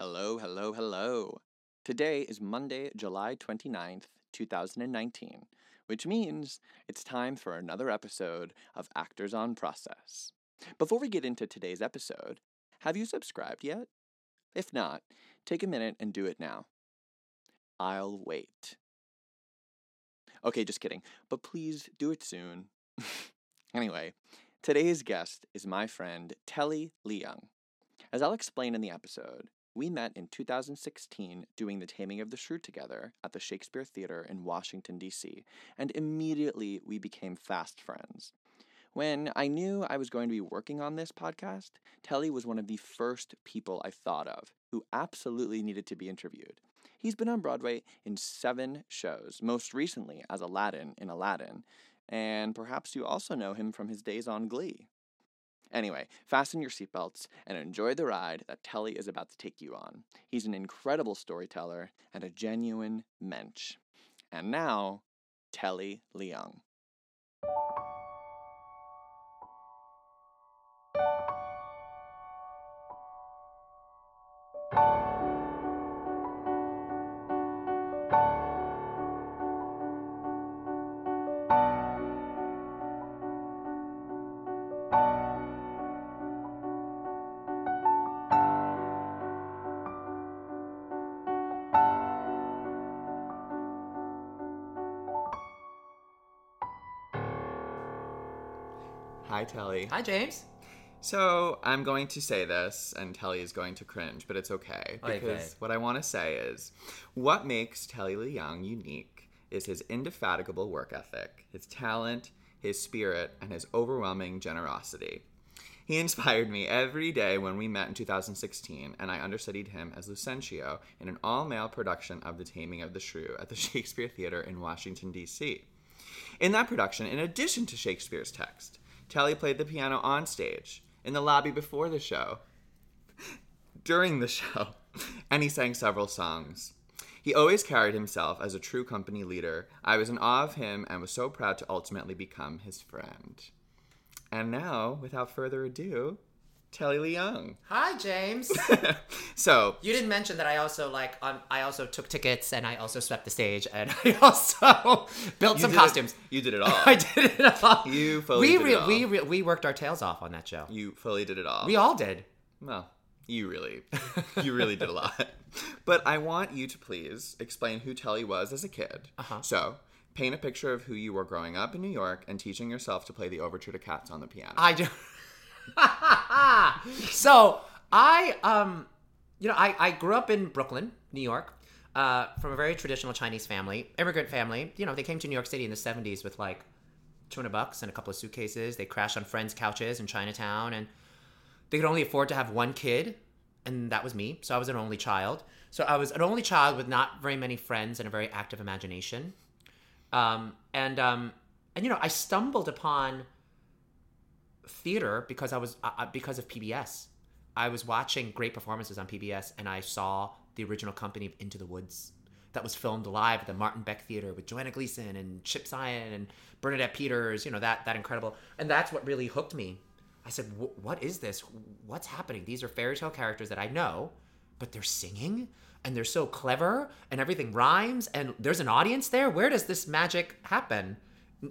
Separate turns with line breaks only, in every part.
Hello, hello, hello. Today is Monday, July 29th, 2019, which means it's time for another episode of Actors on Process. Before we get into today's episode, have you subscribed yet? If not, take a minute and do it now. I'll wait. Okay, just kidding, but please do it soon. anyway, today's guest is my friend Telly Leung. As I'll explain in the episode, we met in 2016 doing The Taming of the Shrew together at the Shakespeare Theater in Washington, D.C., and immediately we became fast friends. When I knew I was going to be working on this podcast, Telly was one of the first people I thought of who absolutely needed to be interviewed. He's been on Broadway in seven shows, most recently as Aladdin in Aladdin, and perhaps you also know him from his days on Glee. Anyway, fasten your seatbelts and enjoy the ride that Telly is about to take you on. He's an incredible storyteller and a genuine mensch. And now, Telly Leung. Telly.
Hi, James.
So I'm going to say this, and Telly is going to cringe, but it's okay because
vey.
what I want to say is, what makes Telly Leung unique is his indefatigable work ethic, his talent, his spirit, and his overwhelming generosity. He inspired me every day when we met in 2016, and I understudied him as Lucentio in an all-male production of The Taming of the Shrew at the Shakespeare Theater in Washington, D.C. In that production, in addition to Shakespeare's text, Telly played the piano on stage, in the lobby before the show, during the show, and he sang several songs. He always carried himself as a true company leader. I was in awe of him and was so proud to ultimately become his friend. And now, without further ado, Telly Leung.
Hi, James.
so,
you didn't mention that I also like um, I also took tickets and I also swept the stage and I also built some
did it-
costumes.
you did it all.
I did it all.
You fully
we
did it all.
we re- we worked our tails off on that show.
you fully did it all.
We all did.
Well, you really, you really did a lot. But I want you to please explain who Telly was as a kid.
Uh-huh.
So, paint a picture of who you were growing up in New York and teaching yourself to play the overture to Cats on the piano.
I do. so I um, you know, I I grew up in Brooklyn, New York. Uh, from a very traditional Chinese family, immigrant family. You know, they came to New York City in the 70s with like 200 bucks and a couple of suitcases. They crashed on friends' couches in Chinatown and they could only afford to have one kid, and that was me. So I was an only child. So I was an only child with not very many friends and a very active imagination. Um, and um, and you know, I stumbled upon theater because I was uh, uh, because of PBS. I was watching great performances on PBS, and I saw the original company of Into the Woods that was filmed live at the Martin Beck Theater with Joanna Gleason and Chip Zien and Bernadette Peters. You know that that incredible, and that's what really hooked me. I said, "What is this? What's happening? These are fairy tale characters that I know, but they're singing." And they're so clever, and everything rhymes, and there's an audience there. Where does this magic happen?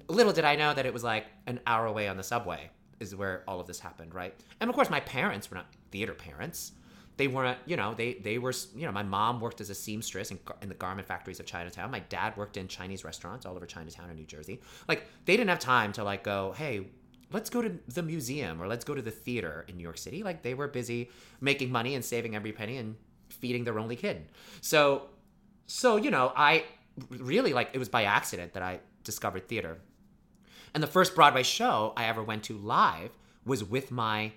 Little did I know that it was like an hour away on the subway is where all of this happened, right? And of course, my parents were not theater parents. They weren't, you know, they they were, you know, my mom worked as a seamstress in, in the garment factories of Chinatown. My dad worked in Chinese restaurants all over Chinatown in New Jersey. Like they didn't have time to like go, hey, let's go to the museum or let's go to the theater in New York City. Like they were busy making money and saving every penny and feeding their only kid. So so you know i really like it was by accident that i discovered theater and the first broadway show i ever went to live was with my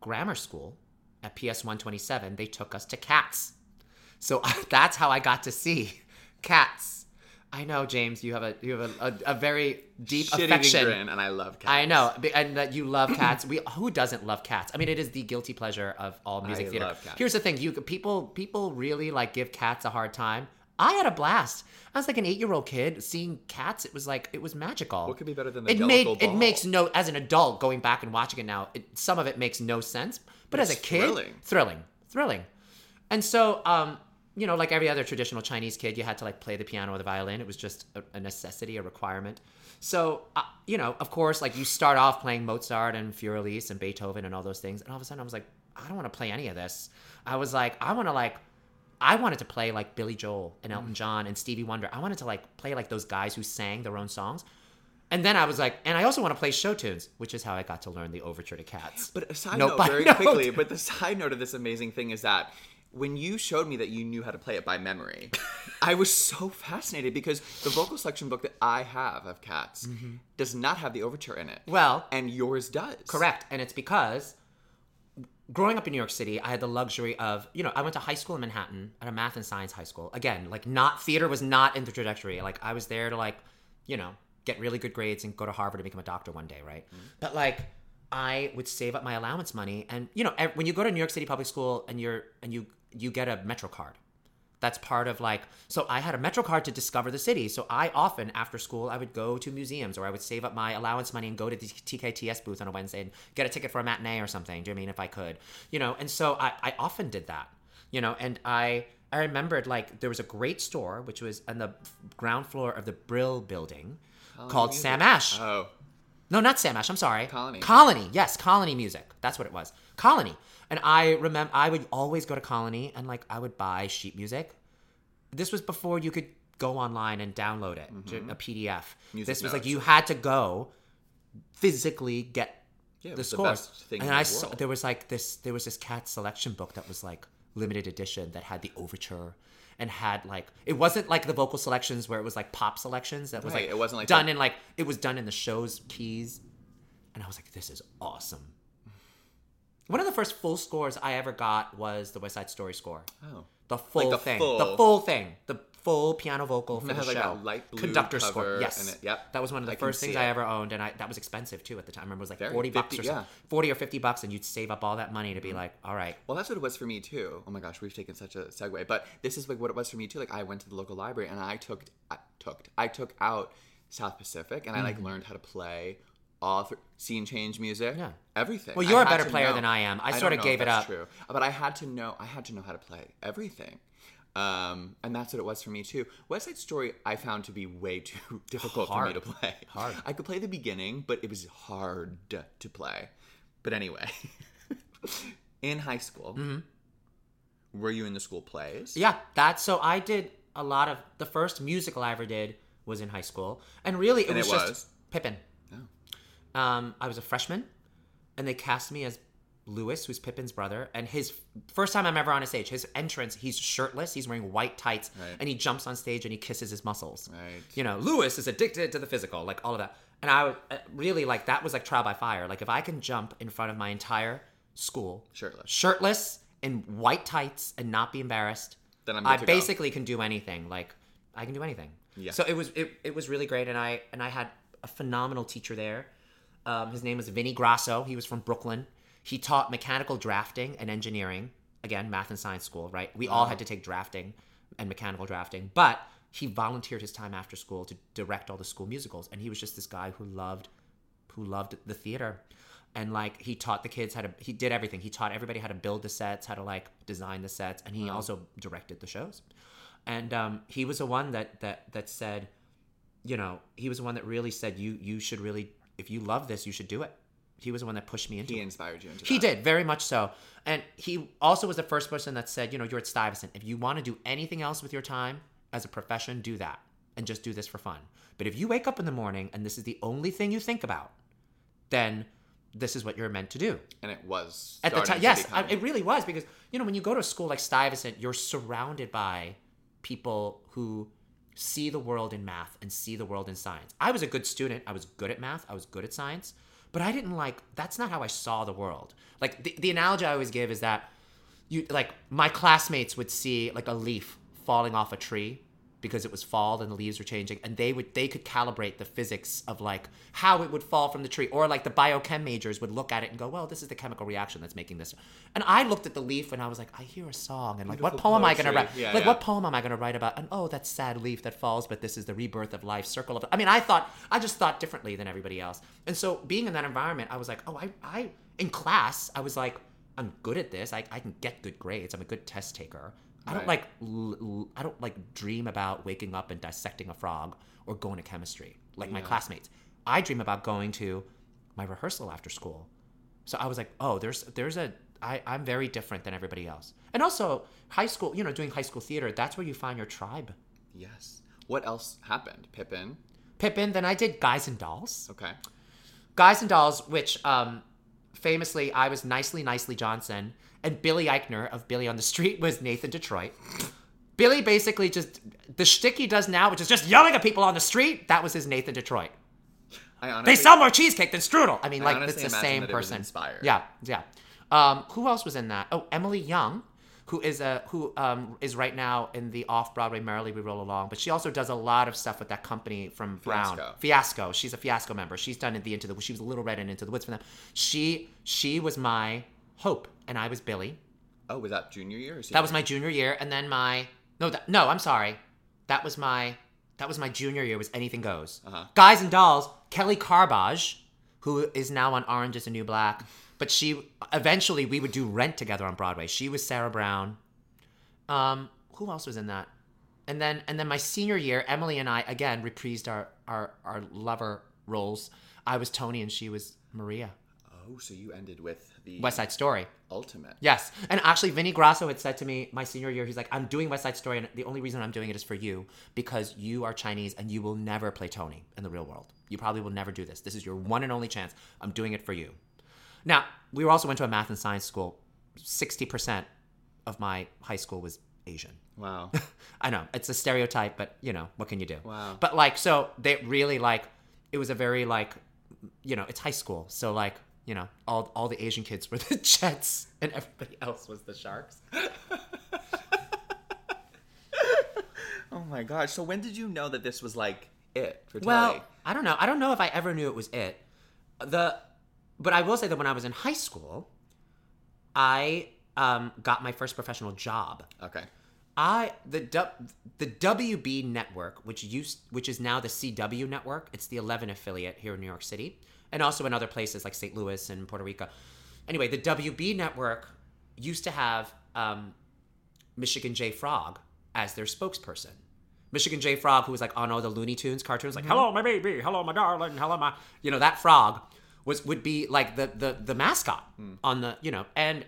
grammar school at ps 127 they took us to cats so that's how i got to see cats i know james you have a you have a, a, a very deep
Shit-eating
affection
grin, and I love cats.
I know, and that you love cats. We who doesn't love cats? I mean, it is the guilty pleasure of all music
I
theater.
love cats.
Here's the thing: you people people really like give cats a hard time. I had a blast. I was like an eight year old kid seeing cats. It was like it was magical.
What could be better than the
it made
Jellicle
it makes no as an adult going back and watching it now. It, some of it makes no sense, but, as a
it's
kid,
thrilling.
thrilling, thrilling. And so, um, you know, like every other traditional Chinese kid, you had to like play the piano or the violin. It was just a, a necessity, a requirement. So, uh, you know, of course, like you start off playing Mozart and Für Elise and Beethoven and all those things, and all of a sudden I was like, I don't want to play any of this. I was like, I want to like, I wanted to play like Billy Joel and Elton John and Stevie Wonder. I wanted to like play like those guys who sang their own songs. And then I was like, and I also want to play show tunes, which is how I got to learn the overture to Cats.
But a side
Note
note, very
note.
quickly, but the side note of this amazing thing is that when you showed me that you knew how to play it by memory, I was so fascinated because the vocal selection book that I have of Cats does not have the overture in it.
Mm-hmm. Well,
and yours does.
Correct. And it's because growing up in New York City, I had the luxury of, you know, I went to high school in Manhattan at a math and science high school. Again, like not theater was not in the trajectory. Like I was there to like, you know, get really good grades and go to Harvard and become a doctor one day, right? Mm-hmm. But like I would save up my allowance money and you know, when you go to New York City public school and you're and you you get a Metro card. That's part of like so I had a Metro card to discover the city. So I often after school I would go to museums or I would save up my allowance money and go to the TKTS booth on a Wednesday and get a ticket for a matinee or something. Do you know I mean if I could? You know, and so I, I often did that. You know, and I I remembered like there was a great store which was on the ground floor of the Brill building called
music.
Sam Ash.
Oh,
No, not Sam Ash. I'm sorry.
Colony.
Colony. Yes, Colony music. That's what it was. Colony. And I remember I would always go to Colony and like I would buy sheet music. This was before you could go online and download it, to mm-hmm. a PDF.
Music
this was like you had to go physically get
Yeah,
the
score. the
scores.
best thing
and I
the
saw there was like this there was this cat selection book that was like limited edition that had the overture and had like it wasn't like the vocal selections where it was like pop selections that was
Right,
like
it wasn't like
done
that-
in like it was done in the show's keys and I was like, this is awesome. One of the first full scores I ever got was the West Side Story score.
oh.
The full
the
thing.
full-
The full thing. The full piano vocal for
It
the
like,
show.
that light blue
Conductor score. Yes.
it- yep.
That was one of the
I
first things
see
I ever owned, and I that was expensive too at the time. I remember it was like
Very.
forty bucks or
yeah. Mm-hmm.
Forty or fifty bucks, and you'd save up all that money to be like, all right.
Well, that's what it was for me too. Oh my gosh, we've taken such a segue, but this is like what it was for me too. Like I went to the local library and I took, I took, I took out South Pacific and I like learned how to play all th- scene change music,
Mm-hmm. Yeah.
everything.
Well, you're a better player
know-
than I am. I sorta
know if
gave it
that's
up.
True, but I had to know. I had to know how to play everything. Um, and that's what it was for me too. West Side Story I found to be way too difficult for me to play.
Hard.
I could play the beginning, but it was hard to play. But anyway, in high school, were you in the school plays?
Mm-hmm. Yeah, that's so I did a lot of the first musical I ever did was in high school, and really it
And
was
it
just
was?
Pippin. Um, I was a freshman, and they cast me as Lewis, who's Pippin's brother. And his first time I'm ever on a stage, his entrance, he's shirtless, he's wearing white tights,
Right.
and he jumps on stage and he kisses his muscles.
Right.
You know, Lewis is addicted to the physical, like all of that. And I uh, really like that was like trial by fire. Like if I can jump in front of my entire school,
Shirtless.
shirtless in white tights, and not be embarrassed,
Then I'm
I
to go.
basically can do anything. Like I can do anything.
Yeah.
So it was it, it was really great, and I and I had a phenomenal teacher there. Um, his name was Vinny Grasso. He was from Brooklyn. He taught mechanical drafting and engineering. Again, math and science school, right? We all had to take drafting and mechanical drafting, but he volunteered his time after school to direct all the school musicals, and he was just this guy who loved who loved the theater and like he taught the kids how to he did everything he taught everybody how to build the sets how to like design the sets and he also directed the shows and um, he was the one that that that said you know he was the one that really said you you should really if you love this you should do it he was the one that pushed me into
He
it
inspired you into it.
he
that.
did very much so and he also was the first person that said you know you're at stuyvesant if you want to do anything else with your time as a profession do that and just do this for fun but if you wake up in the morning and this is the only thing you think about then this is what you're meant to do
And it was
at the time yes I, it really was because you know when you go to a school like stuyvesant you're surrounded by people who see the world in math and see the world in science. I was a good student. I was good at math. I was good at science. But i didn't like that's not how i saw the world. Like the, the analogy i always give is that you like my classmates would see like a leaf falling off a tree because it was fall and the leaves were changing and they would they could calibrate the physics of like how it would fall from the tree or like the biochem majors would look at it and go well this is the chemical reaction that's making this and i looked at the leaf and i was like i hear a song and like what
Beautiful
poem am i going to write
Yeah,
like
yeah.
what poem am i going to write about and oh that sad leaf that falls but this is the rebirth of life circle of i mean i thought i just thought differently than everybody else and so being in that environment i was like oh i i in class i was like I'm good at this. I, I can get good grades. I'm a good test taker. I don't
Right.
like l- I don't like dream about waking up and dissecting a frog or going to chemistry like my classmates. I dream about going to my rehearsal after school. So I was like, oh, there's there's a I, I'm very different than everybody else. And also high school, you know, doing high school theater, that's where you find your tribe.
Yes. What else happened? Pippin.
Pippin, then I did Guys and Dolls.
Okay.
Guys and Dolls, which um, famously I was Nicely Nicely Johnson, and Billy Eichner of Billy on the Street was Nathan Detroit. Billy basically just the shtick he does now, which is just yelling at people on the street. That was his Nathan Detroit.
I honestly.
They sell more cheesecake than strudel. I mean,
I
like it's the same
that it was
person.
inspired.
Yeah, yeah. Um, who else was in that? Oh, Emily Young, who is a who um, is right now in the off Broadway Merrily We Roll Along, but she also does a lot of stuff with that company from Brown.
Fiasco.
Fiasco. She's a Fiasco member. She's done the Into the. She was a Little Red and Into the Woods for them. She she was my hope, and I was Billy.
Oh, was that junior year? Or senior
That was my junior year, and then my no, that, no, I'm sorry, that was my that was my junior year. Was Anything Goes.
Uh-huh.
Guys and Dolls. Kelly Karbacz, who is now on Orange Is the New Black, but she eventually we would do Rent together on Broadway. She was Sarah Brown. Um, who else was in that? And then and then my senior year, Emily and I again reprised our our our lover roles. I was Tony and she was Maria.
Oh, so you ended with the
West Side Story.
ultimate.
Yes. And actually, Vinny Grasso had said to me my senior year, he's like, I'm doing West Side Story, and the only reason I'm doing it is for you because you are Chinese and you will never play Tony in the real world. You probably will never do this. This is your one and only chance. I'm doing it for you. Now, we also went to a math and science school. 60% of my high school was Asian.
Wow.
I know it's a stereotype, but you know what can you do?
Wow.
But like, so they really like it was a very like, you know, it's high school, so like you know, all all the Asian kids were the Jets and everybody else was the Sharks.
oh my gosh. So when did you know that this was like it for
Well,
Telly?
I don't know. I don't know if I ever knew it was it. The, but I will say that when I was in high school, I um, got my first professional job.
Okay.
I the du- the WB network, which used which is now the CW network. It's the 11 affiliate here in New York City, and also in other places like St. Louis and Puerto Rico. Anyway, the WB network used to have um, Michigan J. Frog as their spokesperson. Michigan J. Frog, who was like on all the Looney Tunes cartoons, like "Hello, my baby," "Hello, my darling," "Hello, my," you know, that frog was would be like the the the mascot hmm. on the you know and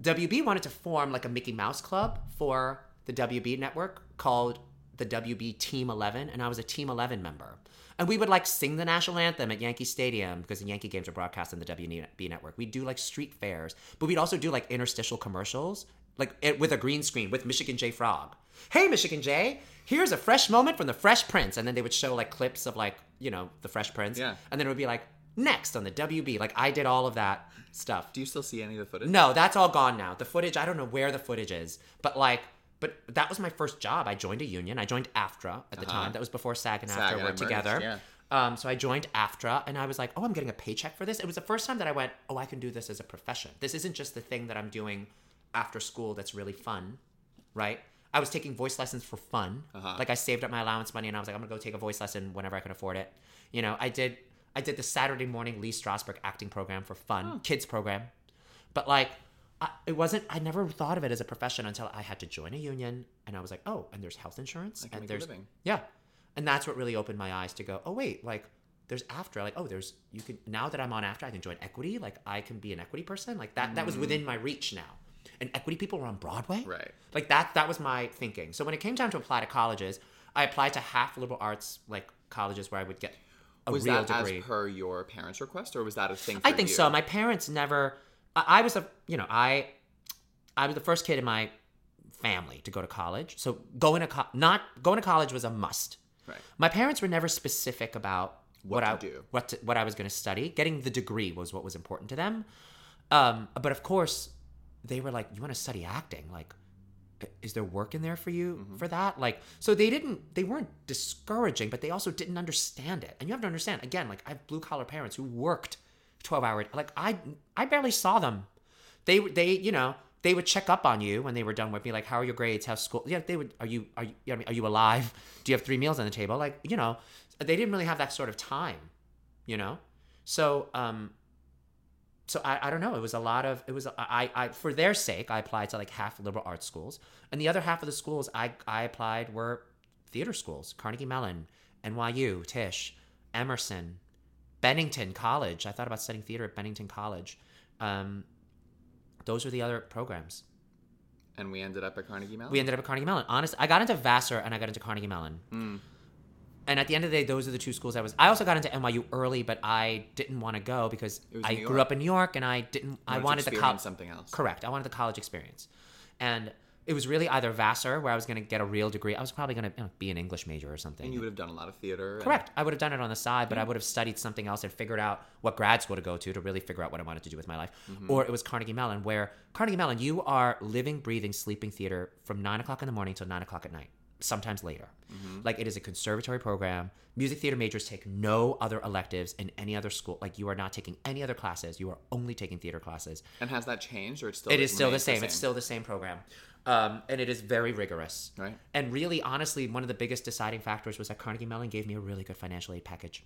WB wanted to form like a Mickey Mouse club for the WB network called the WB Team 11, and I was a Team 11 member. And we would like sing the national anthem at Yankee Stadium because the Yankee games are broadcast on the WB network. We'd do like street fairs, but we'd also do like interstitial commercials, like it, with a green screen with Michigan J. Frog. Hey, Michigan J, here's a fresh moment from the Fresh Prince. And then they would show like clips of like, you know, the Fresh Prince.
Yeah.
And then it would be like, next on the WB. Like I did all of that stuff.
Do you still see any of the footage?
No, that's all gone now. The footage, I don't know where the footage is, but like, but that was my first job. I joined a union. I joined AFTRA at the
Uh-huh.
time. That was before SAG and
SAG
AFTRA were together.
yeah.
Um, so I joined AFTRA, and I was like, oh, I'm getting a paycheck for this. It was the first time that I went, oh, I can do this as a profession. This isn't just the thing that I'm doing after school that's really fun, right? I was taking voice lessons for fun.
Uh-huh.
Like I saved up my allowance money, and I was like, I'm gonna go take a voice lesson whenever I can afford it. You know, I did. I did the Saturday morning Lee Strasberg acting program for fun, kids program. But like, I, it wasn't. I never thought of it as a profession until I had to join a union, and I was like, oh, and there's health insurance, and there's
living.
yeah, and that's what really opened my eyes to go, oh wait, like there's after, like oh, there's you can now that I'm on AFTRA, I can join equity, like I can be an equity person, like that. That was within my reach now, and equity people were on Broadway,
Right.
Like that. That was my thinking. So when it came time to apply to colleges, I applied to half liberal arts like colleges where I would get a
Was
real
that
degree.
as per your parents' request, or was that a thing? For
I think
you?
so. My parents never. I, I was a you know I I was the first kid in my family to go to college. So going to co- not going to college was a must.
Right.
My parents were never specific about what,
to
I
do.
what to, what I was going to study. Getting the degree was what was important to them. Um, but of course, they were like, "You want to study acting? Like, is there work in there for you
Mm-hmm.
for that?" Like, so they didn't. They weren't discouraging, but they also didn't understand it. And you have to understand again. Like, I have blue collar parents who worked twelve hour. Like, I I barely saw them. They they you know they would check up on you when they were done with me. Like, how are your grades? How's school? Yeah, they would. Are you are you? you know I mean, are you alive? Do you have three meals on the table? Like, you know, they didn't really have that sort of time. You know, so um, so I, I don't know. It was a lot of it was I, I for their sake I applied to like half liberal arts schools, and the other half of the schools I I applied were theater schools: Carnegie Mellon, NYU, Tisch, Emerson, Bennington College. I thought about studying theater at Bennington College. Um, those were the other programs.
And we ended up at Carnegie Mellon.
We ended up at Carnegie Mellon. Honest, I got into Vassar and I got into Carnegie Mellon.
Mm.
And at the end of the day, those are the two schools I was. I also got into NYU early, but I didn't want to go because I grew up in New York and I didn't. I
Wanted
the college.
something else.
Correct. I wanted the college experience, and it was really either Vassar, where I was going to get a real degree. I was probably going to be an English major or something.
And you would have done a lot of theater. and-
Correct. I would have done it on the side, but I would have studied something else and figured out what grad school to go to to really figure out what I wanted to do with my life.
Mm-hmm.
Or it was Carnegie Mellon, where Carnegie Mellon, you are living, breathing, sleeping theater from nine o'clock in the morning till nine o'clock at night, sometimes later.
Mm-hmm.
Like it is a conservatory program. Music theater majors take no other electives in any other school. Like you are not taking any other classes. You are only taking theater classes.
And has that changed, or it's still?
It is still the
remains
same. It's still the same program. Um, and it is very rigorous.
Right.
And really, honestly, one of the biggest deciding factors was that Carnegie Mellon gave me a really good financial aid package.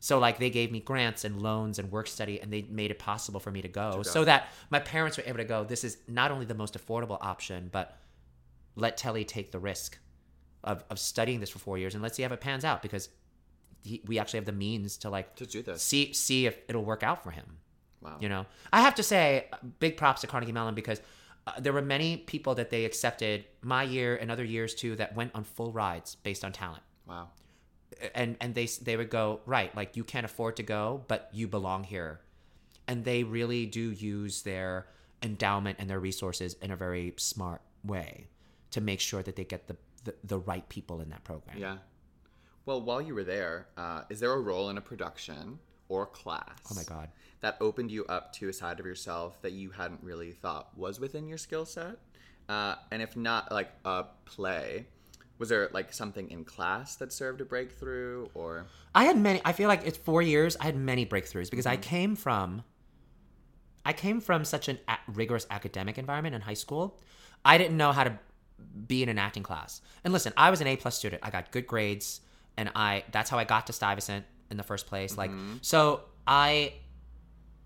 So, like, they gave me grants and loans and work study, and they made it possible for me to go,
go.
so that my parents were able to go. This is not only the most affordable option, but let Telly take the risk of, of studying this for four years, and let's see how it pans out because he, we actually have the means to like
To do this.
see see if it'll work out for him.
Wow.
You know, I have to say, big props to Carnegie Mellon because uh, there were many people that they accepted my year and other years too that went on full rides based on talent.
Wow.
And and they they would go right, like you can't afford to go, but you belong here, and they really do use their endowment and their resources in a very smart way to make sure that they get the the, the right people in that program.
Yeah. Well, while you were there, uh, is there a role in a production or class?
Oh my God.
That opened you up to a side of yourself that you hadn't really thought was within your skill set? Uh, and if not, like a play, was there like something in class that served a breakthrough or?
I had many. I feel like it's four years. I had many breakthroughs because I came from. I came from such an a- rigorous academic environment in high school. I didn't know how to be in an acting class. And listen, I was an A plus student. I got good grades, and I that's how I got to Stuyvesant in the first place. Like mm-hmm. so, I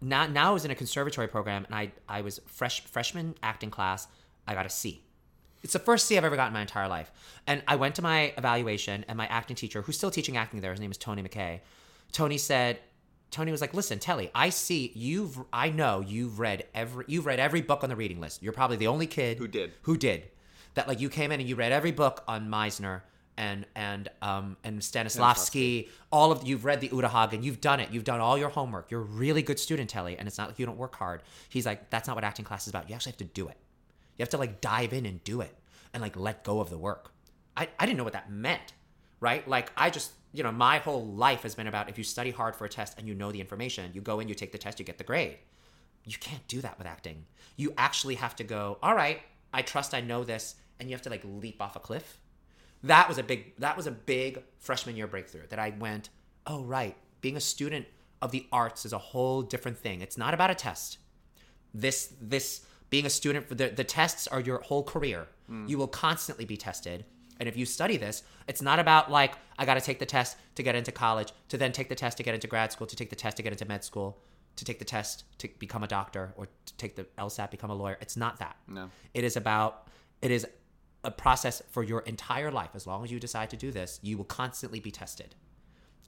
now now I was in a conservatory program, and I I was fresh freshman acting class. I got a C. It's the first C I've ever gotten in my entire life. And I went to my evaluation, and my acting teacher, who's still teaching acting there, his name is Tony McKay. Tony said, Tony was like, "Listen, Telly, I see you've, I know you've read every, you've read every book on the reading list. You're probably the only kid
Who did.
who did that. Like you came in and you read every book on Meisner and and um and Stanislavski. All of you've read the Uta Hagen. You've done it. You've done all your homework. You're a really good student, Telly. And it's not like you don't work hard. He's like, that's not what acting class is about. You actually have to do it. You have to like dive in and do it and like let go of the work. I, I didn't know what that meant, right? Like I just, you know, my whole life has been about if you study hard for a test and you know the information, you go in, you take the test, you get the grade. You can't do that with acting. You actually have to go, all right, I trust I know this, and you have to like leap off a cliff. That was a big that was a big freshman year breakthrough that I went, oh right, being a student of the arts is a whole different thing. It's not about a test this this being a student for the, the tests are your whole career hmm. you will constantly be tested and if you study this it's not about like i got to take the test to get into college to then take the test to get into grad school to take the test to get into med school to take the test to become a doctor or to take the lsat become a lawyer it's not that
No.
it is about it is a process for your entire life. As long as you decide to do this you will constantly be tested.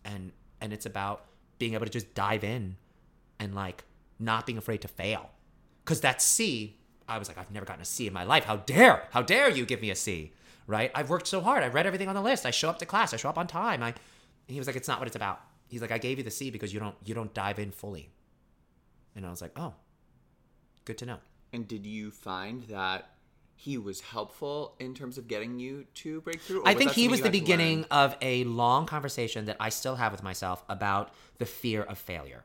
And and it's about being able to just dive in and like not being afraid to fail. Because that c i was like i've never gotten a c in my life. How dare how dare you give me a c right? I've worked so hard. I've read everything on the list. I show up to class. I show up on time. I he was like it's not what it's about. He's like i gave you the c because you don't you don't dive in fully. And i was like oh good to know.
And did you find that he was helpful in terms of getting you to breakthrough? or
I think he was the beginning of a long conversation that I still have with myself about the fear of failure.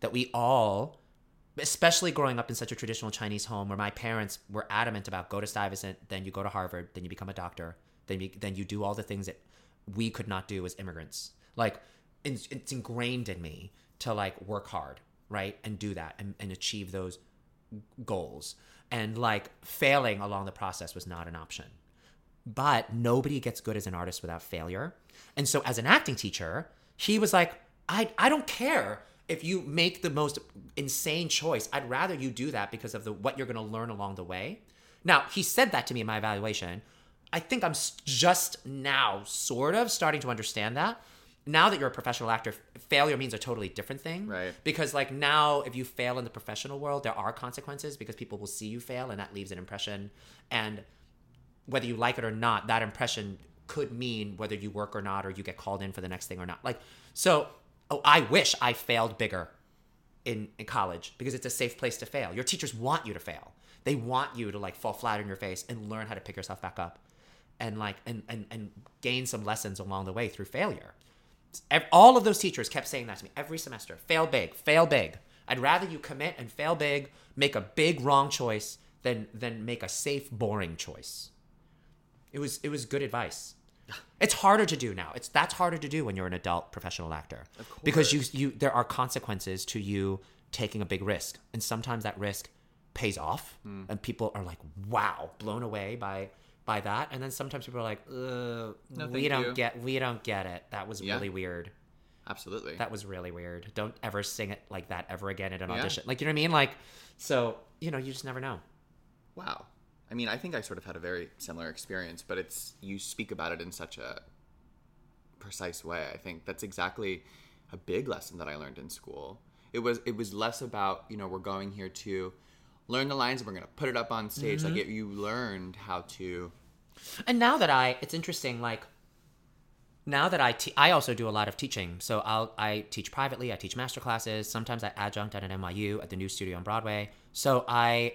That we all, especially growing up in such a traditional Chinese home where my parents were adamant about go to Stuyvesant, then you go to Harvard, then you become a doctor, then you, then you do all the things that we could not do as immigrants. Like it's, it's ingrained in me to like work hard, right, and do that and, and achieve those goals. And like failing along the process was not an option but nobody gets good as an artist without failure. And so as an acting teacher, he was like, I, I don't care if you make the most insane choice, I'd rather you do that because of the what you're going to learn along the way. Now, he said that to me in my evaluation. I think I'm just now sort of starting to understand that. Now that you're a professional actor, failure means a totally different thing.
Right.
Because like now if you fail in the professional world, there are consequences because people will see you fail and that leaves an impression and whether you like it or not, that impression could mean whether you work or not, or you get called in for the next thing or not. Like, so, oh, I wish I failed bigger in, in college because it's a safe place to fail. Your teachers want you to fail. They want you to like fall flat on your face and learn how to pick yourself back up and like, and, and, and gain some lessons along the way through failure. All of those teachers kept saying that to me every semester fail big, fail big. I'd rather you commit and fail big, make a big wrong choice than, than make a safe, boring choice. It was it was good advice. It's harder to do now. It's that's harder to do when you're an adult professional actor. Because you you there are consequences to you taking a big risk. And sometimes that risk pays off hmm. and people are like, "Wow, blown away by by that." And then sometimes people are like, "Uh, we don't
you."
get we don't get it. That was
Yeah.
really weird.
Absolutely.
That was really weird. Don't ever sing it like that ever again at an
Yeah.
audition. Like, you know what I mean? Like so, you know, you just never know.
Wow. I mean, I think I sort of had a very similar experience, but it's you speak about it in such a precise way. I think that's exactly a big lesson that I learned in school. It was it was less about, you know, we're going here to learn the lines and we're going to put it up on stage. Like mm-hmm. it, you learned how to
And now that I, it's interesting. Like now that I, te- I also do a lot of teaching. So I'll, I teach privately. I teach master classes. Sometimes I adjunct at an NYU at the new studio on Broadway. So I,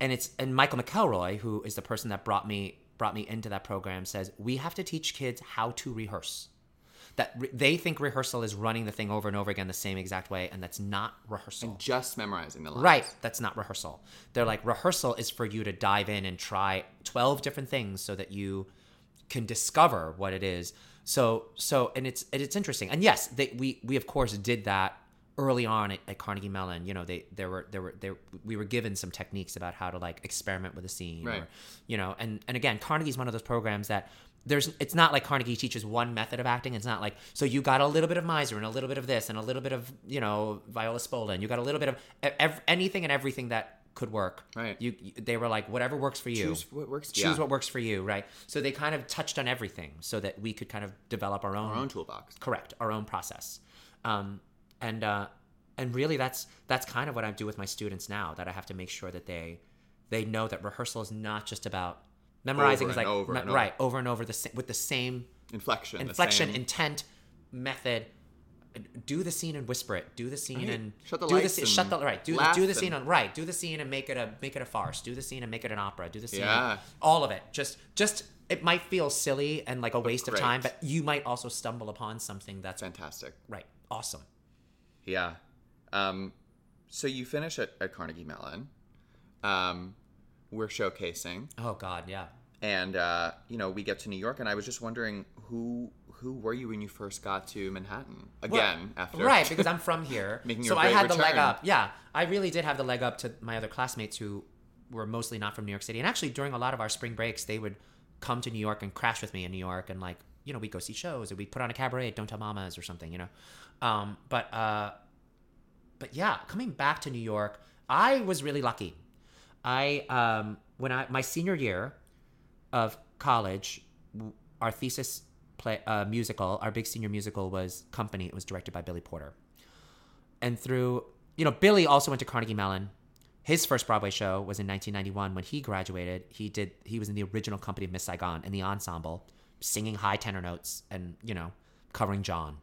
and it's and Michael McElroy, who is the person that brought me brought me into that program, says we have to teach kids how to rehearse. That re- they think rehearsal is running the thing over and over again the same exact way, and that's not rehearsal.
And just memorizing the lines.
Right. That's not rehearsal. They're like, rehearsal is for you to dive in and try 12 different things so that you can discover what it is. So, so, and it's, and it's interesting. And yes, they, we, we of course did that early on at, at Carnegie Mellon. You know, they, there were, there were, there, we were given some techniques about how to like experiment with a scene
Right.
or, you know, and, and again, Carnegie's one of those programs that there's, it's not like Carnegie teaches one method of acting. It's not like, so you got a little bit of Meisner and a little bit of this and a little bit of, you know, Viola Spolin. You got a little bit of ev- anything and everything that could work.
Right.
You, you- they were like, whatever works for you.
Choose what works.
Choose
yeah.
what works for you, right? So they kind of touched on everything so that we could kind of develop our own,
our own toolbox.
correct, our own process. Um, and uh, and really, that's that's kind of what I do with my students now. That I have to make sure that they they know that rehearsal is not just about memorizing.
Over
is like
and over
me-
and over.
right over and over the sa- with the same
Inflection.
inflection,
same-
intent, method. Do the scene and whisper it. Do the scene
Right.
and
Shut the
do
lights
the, shut the right. Do the, do the scene
and-
on right. Do the scene and make it a make it a farce. Do the scene and make it an opera. Do the scene.
Yeah.
All of it. Just just it might feel silly and like a waste of time, but you might also stumble upon something that's
fantastic.
right. Awesome.
Yeah. Um, so you finish at, at Carnegie Mellon. Um, we're showcasing,
Oh God, yeah.
and uh, you know we get to New York, and I was just wondering who who were you when you first got to Manhattan? Again, after
Right, because I'm from here.
Making
so I had the leg up. Yeah, I really did have the leg up to my other classmates who were mostly not from New York City. And actually, during a lot of our spring breaks, they would come to New York and crash with me in New York, and like you know, we'd go see shows, or we'd put on a cabaret, Don't Tell Mamas, or something, you know. Um, but uh, but yeah, coming back to New York, I was really lucky. I um, when I my senior year of college, our thesis play uh, musical, our big senior musical was Company. It was directed by Billy Porter, and through you know Billy also went to Carnegie Mellon. His first Broadway show was in 1991 when he graduated. He did he was in the original company of Miss Saigon in the ensemble, singing high tenor notes and you know covering John.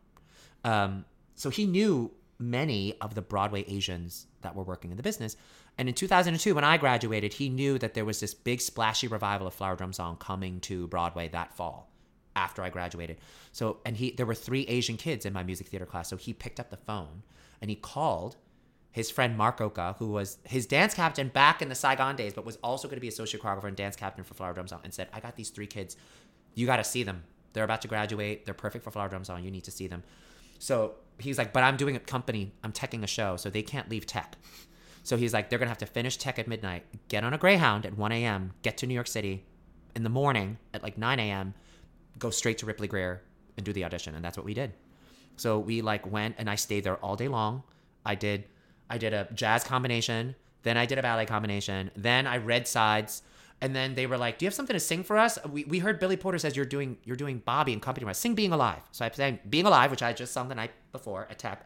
Um, so he knew many of the Broadway Asians that were working in the business. And in 2002, when I graduated, he knew that there was this big splashy revival of Flower Drum Song coming to Broadway that fall after I graduated. So, and he, there were three Asian kids in my music theater class. So he picked up the phone and he called his friend Marc Oka, who was his dance captain back in the Saigon days, but was also going to be associate choreographer and dance captain for Flower Drum Song, and said, I got these three kids. You got to see them. They're about to graduate. They're perfect for Flower Drum Song. You need to see them. So he's like, but I'm doing a company. I'm teching a show, so they can't leave tech. So he's like, they're gonna have to finish tech at midnight, get on a Greyhound at 1 a.m., get to New York City in the morning at like 9 a.m., go straight to Ripley Grier and do the audition, and that's what we did. So we like went and I stayed there all day long. I did I did a jazz combination, then I did a ballet combination, then I read sides, and then they were like, "Do you have something to sing for us?" We, we heard Billy Porter says you're doing you're doing Bobby and company. Sing "Being Alive." So I sang "Being Alive," which I just sung the night before at TEP.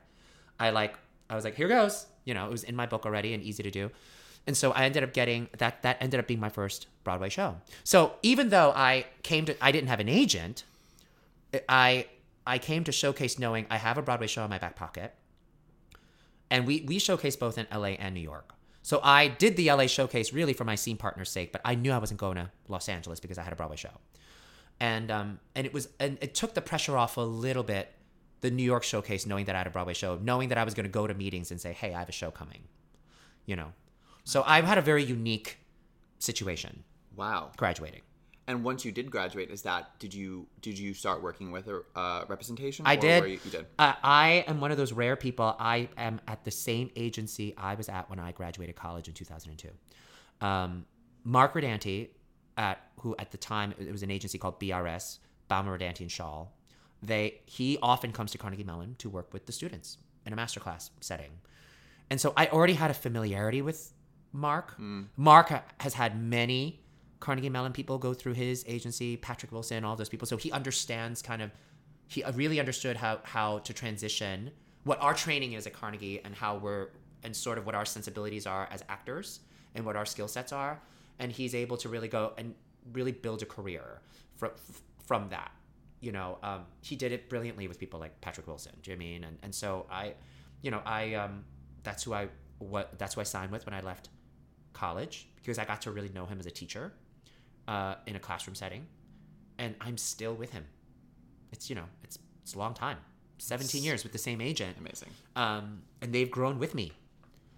I like I was like, "Here goes," you know, it was in my book already and easy to do. And so I ended up getting that that ended up being my first Broadway show. So even though I came to I didn't have an agent, I I came to showcase knowing I have a Broadway show in my back pocket. And we we showcase both in LA and New York. So I did the LA showcase really for my scene partner's sake, but I knew I wasn't going to Los Angeles because I had a Broadway show. And um and it was and it took the pressure off a little bit the New York showcase knowing that I had a Broadway show, knowing that I was going to go to meetings and say, "Hey, I have a show coming." You know. So I've had a very unique situation
Wow.
graduating.
And once you did graduate, is that did you did you start working with a uh, representation?
I did.
You, you did.
Uh, I am one of those rare people. I am at the same agency I was at when I graduated college in 2002. Um, Mark Redanty, at who at the time it was an agency called BRS, Bauman Redanty and Shaw. They he often comes to Carnegie Mellon to work with the students in a masterclass setting, and so I already had a familiarity with Mark. Mm. Mark ha- has had many Carnegie Mellon people go through his agency, Patrick Wilson, all those people. So he understands kind of he uh, really understood how how to transition what our training is at Carnegie and how we're and sort of what our sensibilities are as actors and what our skill sets are and he's able to really go and really build a career from from that you know um, he did it brilliantly with people like Patrick Wilson do you know what I mean? And and so I you know I um that's who I what that's who I signed with when I left college because I got to really know him as a teacher uh, in a classroom setting and I'm still with him. It's you know it's it's a long time. 17 years with the same agent.
Amazing.
um, and they've grown with me.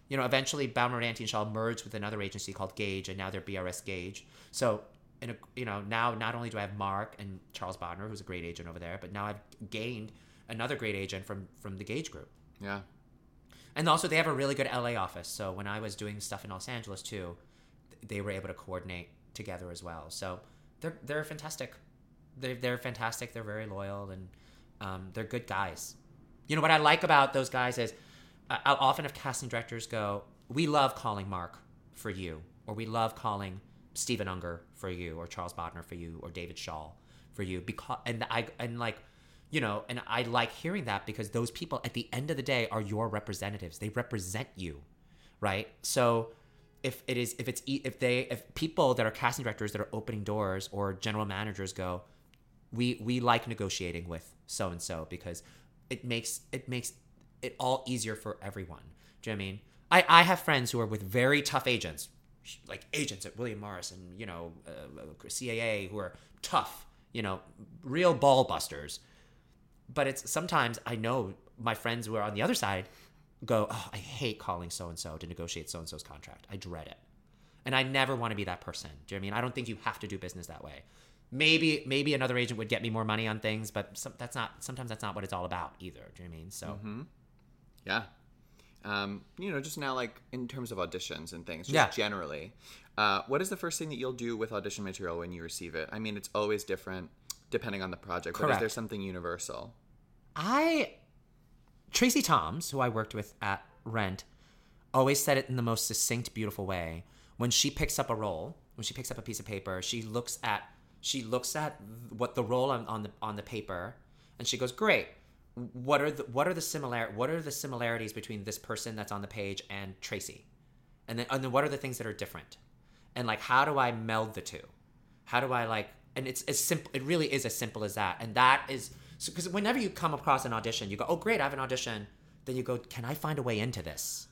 You know eventually Bauman Ranty and Shaw merged with another agency called Gage and now they're BRS Gage. So in a, you know now not only do I have Mark and Charles Bodner who's a great agent over there but now I've gained another great agent from from the Gage group.
Yeah.
and also they have a really good LA office. So when I was doing stuff in Los Angeles too they were able to coordinate together as well. So they're they're fantastic. They're, they're fantastic. They're very loyal and um, they're good guys. You know what I like about those guys is I'll often have casting directors go we love calling Mark for you or we love calling Stephen Unger for you or Charles Bodner for you or David Shaw for you because and I and like you know and I like hearing that because those people at the end of the day are your representatives they represent you right so if it is if it's if they if people that are casting directors that are opening doors or general managers go we we like negotiating with so and so because it makes it makes it all easier for everyone. Do you know I mean? I I have friends who are with very tough agents, like agents at William Morris and you know uh, CAA who are tough, you know, real ball busters. But it's sometimes I know my friends who are on the other side go, oh, I hate calling so and so to negotiate so and so's contract. I dread it. And I never want to be that person. Do you know I mean? I don't think you have to do business that way. Maybe maybe another agent would get me more money on things, but some, that's not sometimes that's not what it's all about either. Do you know I mean? So
Yeah. Um, you know, just now, like in terms of auditions and things, just
Yeah.
generally, uh, what is the first thing that you'll do with audition material when you receive it? I mean, it's always different depending on the project, but is there something universal?
I Tracie Thoms, who I worked with at Rent, always said it in the most succinct, beautiful way. When she picks up a role, when she picks up a piece of paper, she looks at she looks at what the role on, on the on the paper, and she goes, "Great. What are the what are the similar what are the similarities between this person that's on the page and Tracie, and then and then what are the things that are different, and like how do I meld the two? How do I like? And it's as simple. It really is as simple as that. And that is because whenever you come across an audition, you go, "Oh, great, I have an audition." Then you go, "Can I find a way into this?"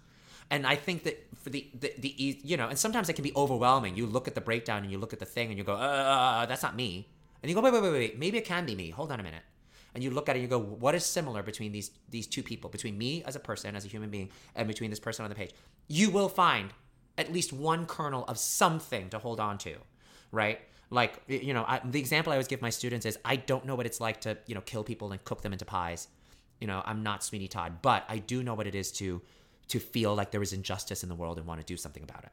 And I think that for the the, the you know, and sometimes it can be overwhelming. You look at the breakdown and you look at the thing and you go, "Uh, uh, uh, uh that's not me." And you go, "Wait, wait, wait, wait. Maybe it can be me. Hold on a minute." And you look at it and you go, "What is similar between these these two people, between me as a person, as a human being, and between this person on the page?" You will find at least one kernel of something to hold on to, right? Like you know, I, the example I always give my students is, I don't know what it's like to you know kill people and cook them into pies. You know, I'm not Sweeney Todd, but I do know what it is to to feel like there is injustice in the world and want to do something about it.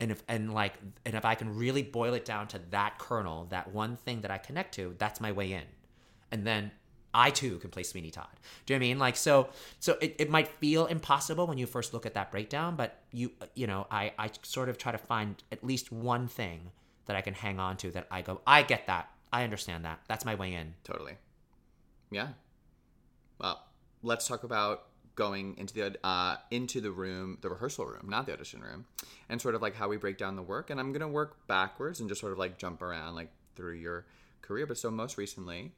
And if and like and if I can really boil it down to that kernel, that one thing that I connect to, that's my way in. And then I too can play Sweeney Todd. Do you know I mean? Like so so it, it might feel impossible when you first look at that breakdown, but you you know, I, I sort of try to find at least one thing that I can hang on to that I go, I get that. I understand that. That's my way in.
Totally. Yeah. Well, let's talk about going into the uh, into the room, the rehearsal room, not the audition room, and sort of like how we break down the work. And I'm gonna work backwards and just sort of like jump around like through your career. But so most recently,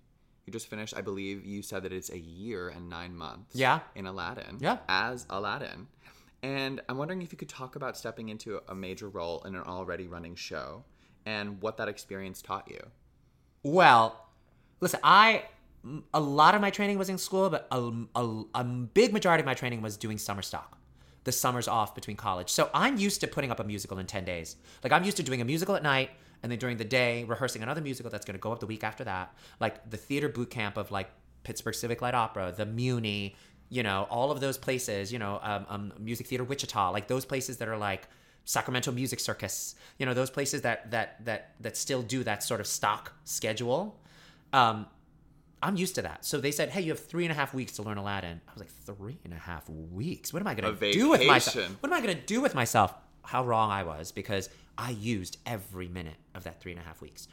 you just finished. I believe you said that it's a year and nine months.
Yeah.
In Aladdin.
Yeah.
As Aladdin. And I'm wondering if you could talk about stepping into a major role in an already running show and what that experience taught you.
Well, listen, I a lot of my training was in school, but a, a, a big majority of my training was doing summer stock. The summers off between college. So I'm used to putting up a musical in 10 days. Like I'm used to doing a musical at night and then during the day rehearsing another musical that's going to go up the week after that. Like the theater boot camp of like Pittsburgh Civic Light Opera, the Muny, you know, all of those places, you know, um, um, Music Theater Wichita, like those places that are like Sacramento Music Circus, you know, those places that that that that still do that sort of stock schedule. Um, I'm used to that. So they said, "Hey, you have three and a half weeks to learn Aladdin." I was like, three and a half weeks? What am I going to do with myself? What am I going to do with myself?" How wrong I was because I used every minute of that three and a half weeks.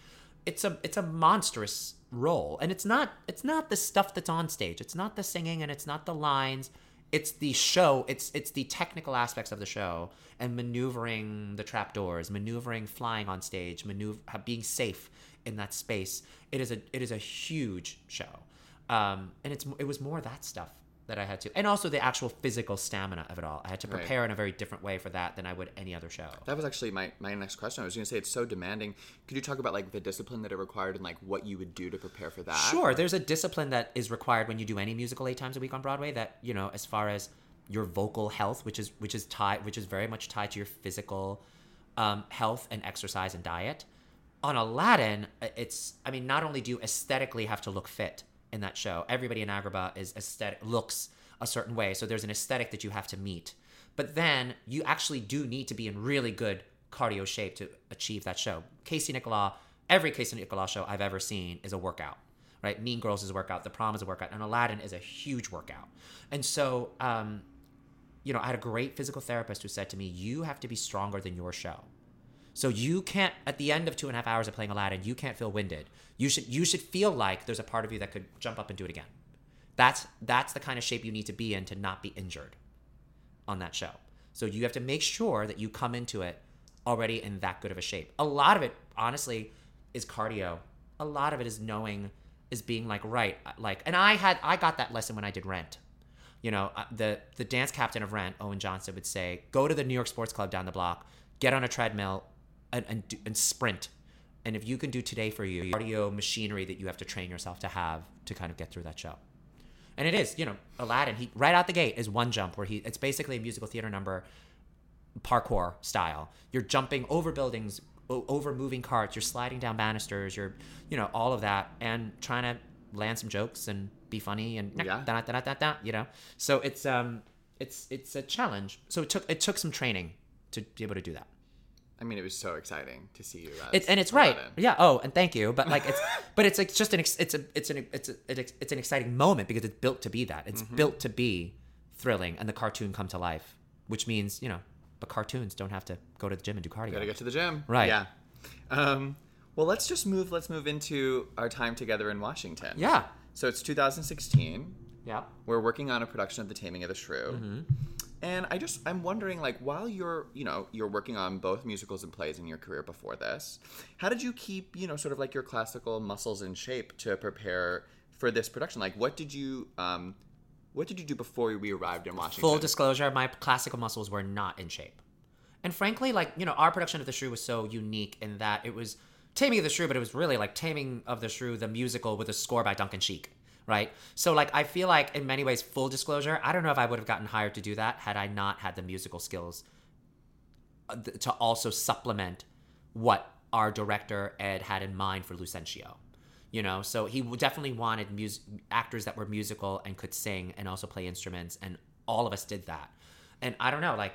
It's a it's a monstrous role, and it's not it's not the stuff that's on stage. It's not the singing, and it's not the lines. It's the show. It's it's the technical aspects of the show and maneuvering the trapdoors, maneuvering flying on stage, maneuver being safe in that space. It is a it is a huge show, um, and it's it was more that stuff that I had to, and also the actual physical stamina of it all. I had to
Right.
prepare in a very different way for that than I would any other show.
That was actually my, my next question. I was going to say it's so demanding. Could you talk about like the discipline that it required and like what you would do to prepare for that?
Sure, there's a discipline that is required when you do any musical eight times a week on Broadway. That you know, as far as your vocal health, which is which is tied, which is very much tied to your physical um, health and exercise and diet. On Aladdin, uh, it's I mean, not only do you aesthetically have to look fit in that show, everybody in Agrabah is aesthetic looks a certain way, so there's an aesthetic that you have to meet. But then you actually do need to be in really good cardio shape to achieve that show. Casey Nicholaw, every Casey Nicholaw show I've ever seen is a workout, right? Mean Girls is a workout, The Prom is a workout, and Aladdin is a huge workout. And so, um, you know, I had a great physical therapist who said to me, "You have to be stronger than your show." So you can't at the end of two and a half hours of playing Aladdin, you can't feel winded. You should you should feel like there's a part of you that could jump up and do it again. That's that's the kind of shape you need to be in to not be injured on that show. So you have to make sure that you come into it already in that good of a shape. A lot of it, honestly, is cardio. A lot of it is knowing, is being like right, like. And I had I got that lesson when I did Rent. You know, uh, the the dance captain of Rent, Owen Johnson, would say, "Go to the New York Sports Club down the block, get on a treadmill, and and, and sprint." And if you can do today for you, cardio machinery that you have to train yourself to have to kind of get through that show. And it is, you know, Aladdin. He right out the gate is one jump where he. It's basically a musical theater number, parkour style. You're jumping over buildings, over moving carts. You're sliding down banisters. You're, you know, all of that, and trying to land some jokes and be funny and
Yeah.
da, da, da, da, da, you know. So it's um, it's it's a challenge. So it took it took some training to be able to do that.
I mean, it was so exciting to see you.
It's and it's right. Yeah. Oh, and thank you. But like it's but it's like just an ex- it's a it's an it's a, it's it's an exciting moment because it's built to be that. It's
Mm-hmm.
built to be thrilling and the cartoon come to life, which means you know, but cartoons don't have to go to the gym and do cardio.
Gotta get to the gym.
Right.
Yeah. Um, well, let's just move. Let's move into our time together in Washington.
Yeah.
So it's 2016.
Yeah.
We're working on a production of The Taming of the Shrew.
Mm-hmm.
And I just I'm wondering like while you're, you know, you're working on both musicals and plays in your career before this, how did you keep, you know, sort of like your classical muscles in shape to prepare for this production? Like what did you um what did you do before we arrived in Washington?
Full disclosure, my classical muscles were not in shape. And frankly, like, you know, our production of The Shrew was so unique in that it was Taming of the Shrew, but it was really like Taming of the Shrew, the musical with a score by Duncan Sheik, right? So, like, I feel like in many ways, full disclosure, I don't know if I would have gotten hired to do that had I not had the musical skills uh, to also supplement what our director Ed had in mind for Lucentio. You know, so he definitely wanted mus- actors that were musical and could sing and also play instruments, and all of us did that. And I don't know, like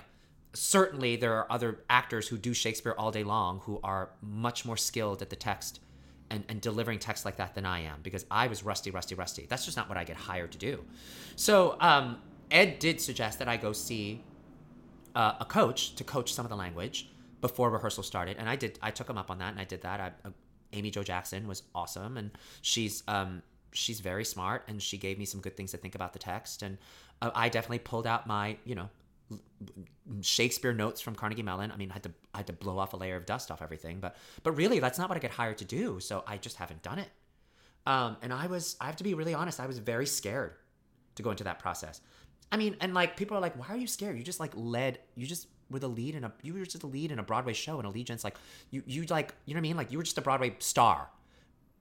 certainly there are other actors who do Shakespeare all day long who are much more skilled at the text and, and delivering text like that than I am because I was rusty, rusty, rusty. That's just not what I get hired to do. So um, Ed did suggest that I go see uh, a coach to coach some of the language before rehearsal started, and I did. I took him up on that, and I did that. I, uh, Amy Jo Jackson was awesome, and she's um, she's very smart, and she gave me some good things to think about the text, and uh, I definitely pulled out my you know Shakespeare notes from Carnegie Mellon. I mean, I had to I had to blow off a layer of dust off everything, but but really, that's not what I get hired to do. So I just haven't done it. Um, and I was I have to be really honest. I was very scared to go into that process. I mean, and like people are like, why are you scared? You just like led. You just were the lead in a. You were just the lead in a Broadway show in Allegiance. Like you you like you know what I mean? Like you were just a Broadway star.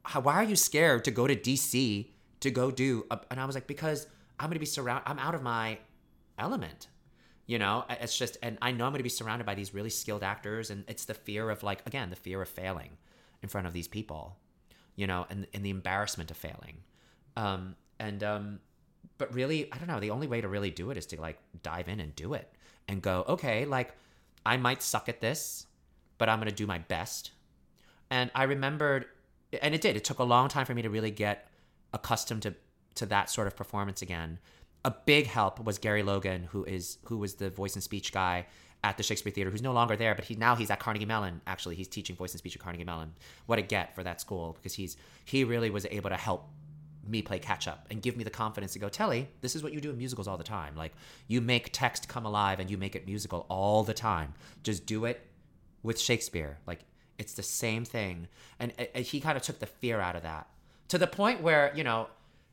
How, why are you scared to go to DC to go do? A, and I was like, because I'm gonna be surrounded. I'm out of my element you know it's just and i know i'm going to be surrounded by these really skilled actors and it's the fear of like again the fear of failing in front of these people you know and, and the embarrassment of failing. Um and um but really i don't know the only way to really do it is to like dive in and do it and go okay like i might suck at this but i'm going to do my best. And i remembered and it did it took a long time for me to really get accustomed to to that sort of performance again a big help was Gary Logan, who is who was the voice and speech guy at the Shakespeare Theater, who's no longer there, but he now he's at Carnegie Mellon. Actually, he's teaching voice and speech at Carnegie Mellon. What a get for that school because he's he really was able to help me play catch up and give me the confidence to go, Telly, this is what you do in musicals all the time. Like you make text come alive and you make it musical all the time. Just do it with Shakespeare. Like it's the same thing. And, and he kind of took the fear out of that to the point where you know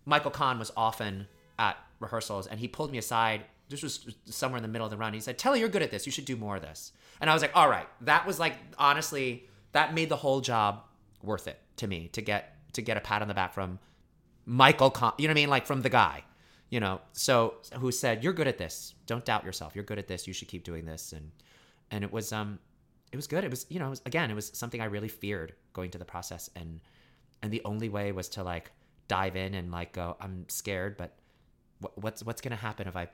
Michael Kahn was often at rehearsals and he pulled me aside. This was somewhere in the middle of the run. He said, Telly, you're good at this. You should do more of this. And I was like, all right. That was like, honestly, that made the whole job worth it to me to get to get a pat on the back from Michael, Con- you know what I mean? Like from the guy, you know, so who said, you're good at this. Don't doubt yourself. You're good at this. You should keep doing this. And, and it was, um, it was good. It was, you know, it was, again, it was something I really feared going to the process. And, and the only way was to like dive in and like go, I'm scared, but what's what's gonna happen if I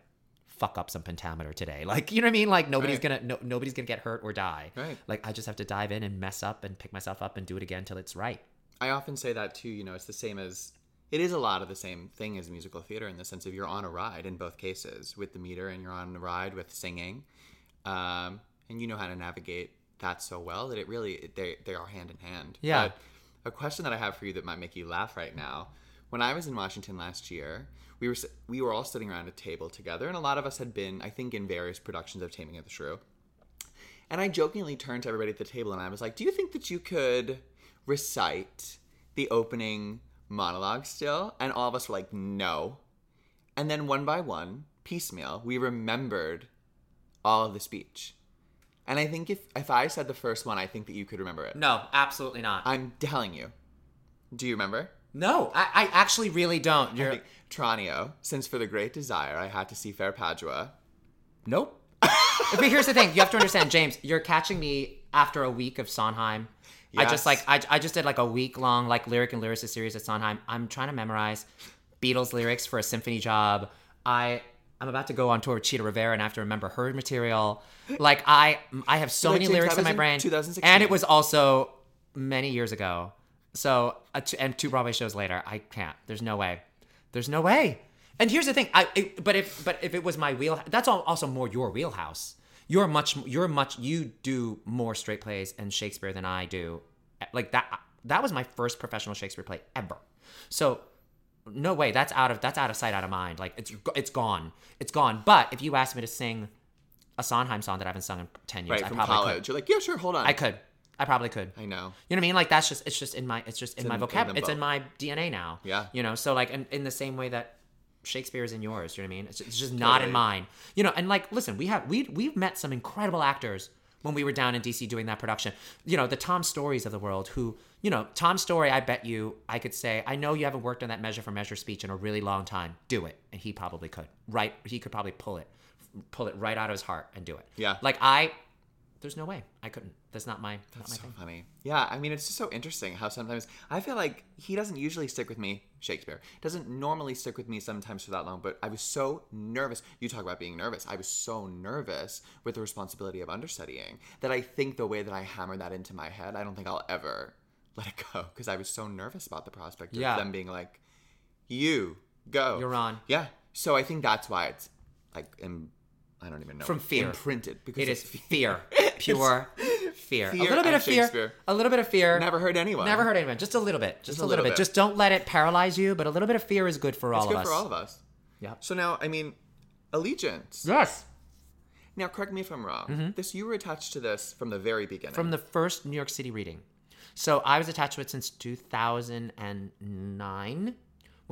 fuck up some pentameter today? Like, you know what I mean? Like nobody's right. gonna no, nobody's gonna get hurt or die.
Right.
Like I just have to dive in and mess up and pick myself up and do it again till it's right.
I often say that too. You know, it's the same as it is a lot of the same thing as musical theater in the sense of you're on a ride in both cases with the meter and you're on a ride with singing, um, and you know how to navigate that so well that it really they they are hand in hand.
Yeah.
But a question that I have for you that might make you laugh right now. When I was in Washington last year, we were we were all sitting around a table together, and a lot of us had been, I think, in various productions of Taming of the Shrew. And I jokingly turned to everybody at the table and I was like, "Do you think that you could recite the opening monologue still?" And all of us were like, "No." And then one by one, piecemeal, we remembered all of the speech. And I think if if I said the first one, I think that you could remember it.
No, absolutely not.
I'm telling you. Do you remember?
No, I, I actually really don't. You're
Tranio, since for the great desire I had to see fair Padua.
Nope. but here's the thing: you have to understand, James. You're catching me after a week of Sondheim. Yes. I just like I, I just did like a week long like lyric and lyricist series at Sondheim. I'm trying to memorize Beatles lyrics for a symphony job. I I'm about to go on tour with Chita Rivera and I have to remember her material. Like I I have so many lyrics in my brain.
2016.
And it was also many years ago. So uh, and two Broadway shows later, I can't. There's no way. There's no way. And here's the thing. I it, but if but if it was my wheel, that's also more your wheelhouse. You're much you're much you do more straight plays and Shakespeare than I do. Like that that was my first professional Shakespeare play ever. So no way. That's out of that's out of sight, out of mind. Like it's it's gone. It's gone. But if you asked me to sing a Sondheim song that I haven't sung in ten years,
right,
I
from
probably
college,
could.
you're like, yeah, sure, hold on.
I could. I probably could.
I know.
You know what I mean? Like that's just it's just in my it's just in,
in
my
vocabulary.
it's in my DNA now.
Yeah.
You know, so like in, in the same way that Shakespeare is in yours. You know what I mean? It's just, it's just not in mine. You know, and like listen, we have we we've met some incredible actors when we were down in DC doing that production. You know, the Tom Stories of the world who you know, Tom Story, I bet you I could say, I know you haven't worked on that measure for measure speech in a really long time. Do it. And he probably could. Right he could probably pull it pull it right out of his heart and do it.
Yeah.
Like I there's no way. I couldn't. That's not my not my
That's so
thing.
funny. Yeah, I mean, it's just so interesting how sometimes I feel like he doesn't usually stick with me. Shakespeare doesn't normally stick with me sometimes for that long, but I was so nervous. You talk about being nervous. I was so nervous with the responsibility of understudying that I think the way that I hammered that into my head, I don't think I'll ever let it go because I was so nervous about the prospect of
Yeah.
them being like, "You go,
You're on.
Yeah. So I think that's why it's like, im- I don't even know
From fear.
imprinted because
It is fear, pure fear.
fear
A little bit of fear. A little bit of fear.
Never hurt anyone.
Never hurt anyone. Just a little bit. Just,
a
a little,
little
bit.
bit.
Just don't let it paralyze you. But a little bit of fear is good for all
It's
of us.
It's good for all of us.
Yeah.
So now, I mean, allegiance.
Yes.
Now, correct me if I'm wrong. This you were attached to this from the very beginning.
Mm-hmm. From the first New York City reading. So I was attached to it since 2009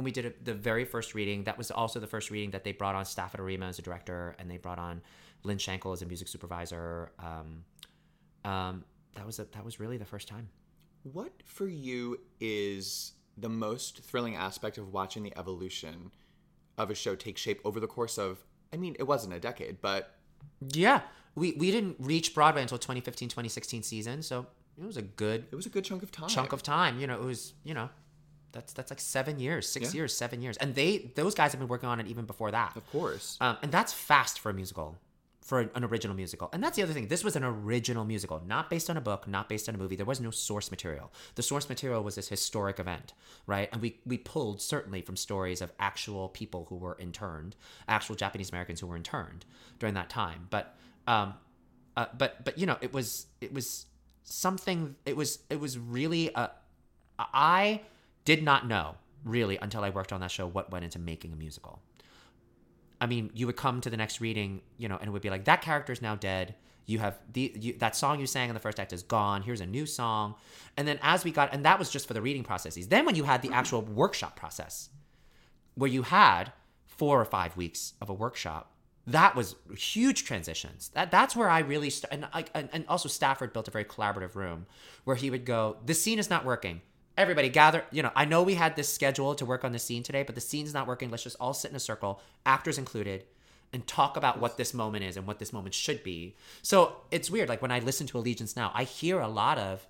when we did it, the very first reading. That was also the first reading that they brought on Stafford Arima as a director and they brought on Lynne Shankel as a music supervisor. Um, um, that was a, that was really the first time.
What for you is the most thrilling aspect of watching the evolution of a show take shape over the course of I mean, it wasn't a decade, but
Yeah, we we didn't reach Broadway until 2015 2016 season, so it was a good
it was a good chunk of time.
chunk of time. You know, it was you know, that's that's like seven years, six
Yeah.
years, seven years, and they those guys have been working on it even before that.
Of course.
Um, and that's fast for a musical, for an, an original musical. And that's the other thing. This was an original musical, not based on a book, not based on a movie. There was no source material. The source material was this historic event, right? And we we pulled certainly from stories of actual people who were interned, actual Japanese Americans who were interned during that time. But um, uh, but but you know, it was it was something. It was it was really a. I did not know really until I worked on that show what went into making a musical. I mean, you would come to the next reading, you know, and it would be like that character is now dead. You have the you, that song you sang in the first act is gone. Here's a new song, and then as we got, and that was just for the reading processes. Then when you had the actual workshop process, where you had four or five weeks of a workshop, that was huge transitions. That that's where I really st- and like and, and also Stafford built a very collaborative room where he would go, "This scene is not working." Everybody gather, you know, I know we had this schedule to work on the scene today, but the scene's not working. Let's just all sit in a circle, actors included, and talk about what this moment is and what this moment should be. So it's weird. Like when I listen to Allegiance now, I hear a lot of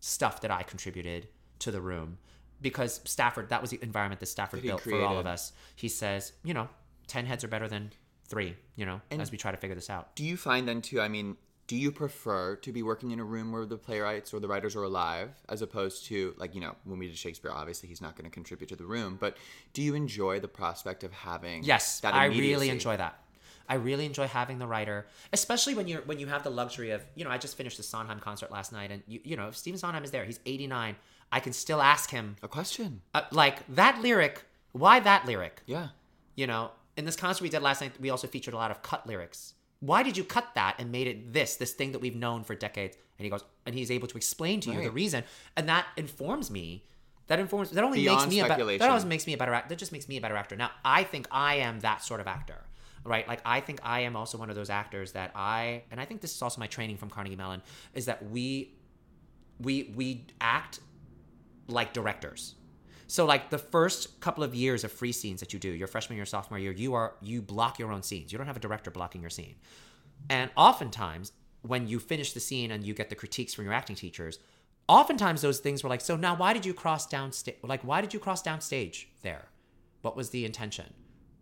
stuff that I contributed to the room because Stafford, that was the environment that Stafford built for all of us. He says, you know, 10 heads are better than three, you know, as we try to figure this out.
Do you find then too? I mean, do you prefer to be working in a room where the playwrights or the writers are alive, as opposed to like you know when we did Shakespeare? Obviously, he's not going to contribute to the room, but do you enjoy the prospect of having?
Yes,
that
I really enjoy that. I really enjoy having the writer, especially when you're when you have the luxury of you know I just finished the Sondheim concert last night, and you you know if Stephen Sondheim is there, he's 89. I can still ask him
a question.
uh, like that lyric. Why that lyric?
Yeah,
You know, in this concert we did last night, we also featured a lot of cut lyrics. Why did you cut that and made it this, this thing that we've known for decades? And he goes, and he's able to explain to you the reason, and that informs me. That informs. That only
Beyond
makes me a better. That always makes me a better actor. That just makes me a better actor. Now, I think I am that sort of actor, right? Like I think I am also one of those actors that I, and I think this is also my training from Carnegie Mellon, is that we, we, we act like directors. So like the first couple of years of free scenes that you do, your freshman year, sophomore year, you are you block your own scenes. You don't have a director blocking your scene. And oftentimes when you finish the scene and you get the critiques from your acting teachers, oftentimes those things were like, so now why did you cross down sta- like why did you cross down stage there? What was the intention?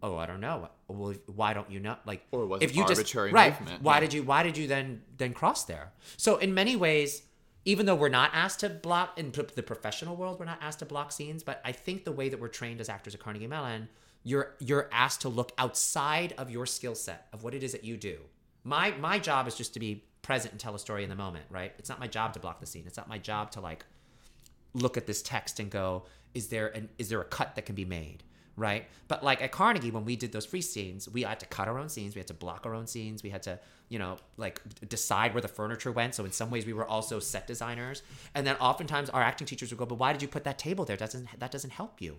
Oh, I don't know. Well, why don't you know? Like,
Or was
if
it
you
arbitrary
just right?
movement?
Why
Yeah.
did you why did you then then cross there? So in many ways, even though we're not asked to block in the professional world, we're not asked to block scenes. But I think the way that we're trained as actors at Carnegie Mellon, you're you're asked to look outside of your skill set of what it is that you do. My my job is just to be present and tell a story in the moment, right? It's not my job to block the scene. It's not my job to like look at this text and go, is there an is there a cut that can be made? Right. But like at Carnegie, when we did those free scenes, we had to cut our own scenes. We had to block our own scenes. We had to, you know, like decide where the furniture went. So in some ways, we were also set designers. And then oftentimes our acting teachers would go, "But why did you put that table there? That doesn't that doesn't help you.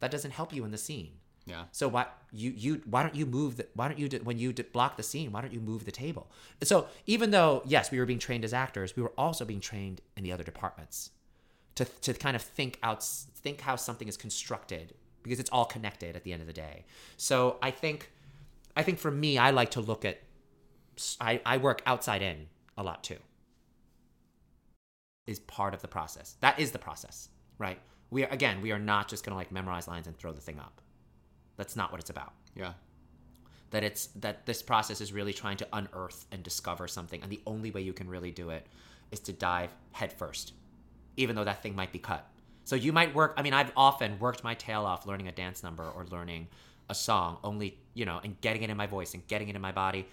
That doesn't help you in the scene.
yeah.
So why you you why don't you move the why don't you when you block the scene why don't you move the table? So even though yes we were being trained as actors, we were also being trained in the other departments to to kind of think out think how something is constructed because it's all connected at the end of the day. So I think I think for me I like to look at I, I work outside in a lot too. Is part of the process. That is the process, right? We are again, we are not just gonna like memorize lines and throw the thing up. That's not what it's about.
Yeah.
That it's that this process is really trying to unearth and discover something, and the only way you can really do it is to dive headfirst even though that thing might be cut. So you might work. I mean, I've often worked my tail off learning a dance number or learning a song, only you know, and getting it in my voice and getting it in my body.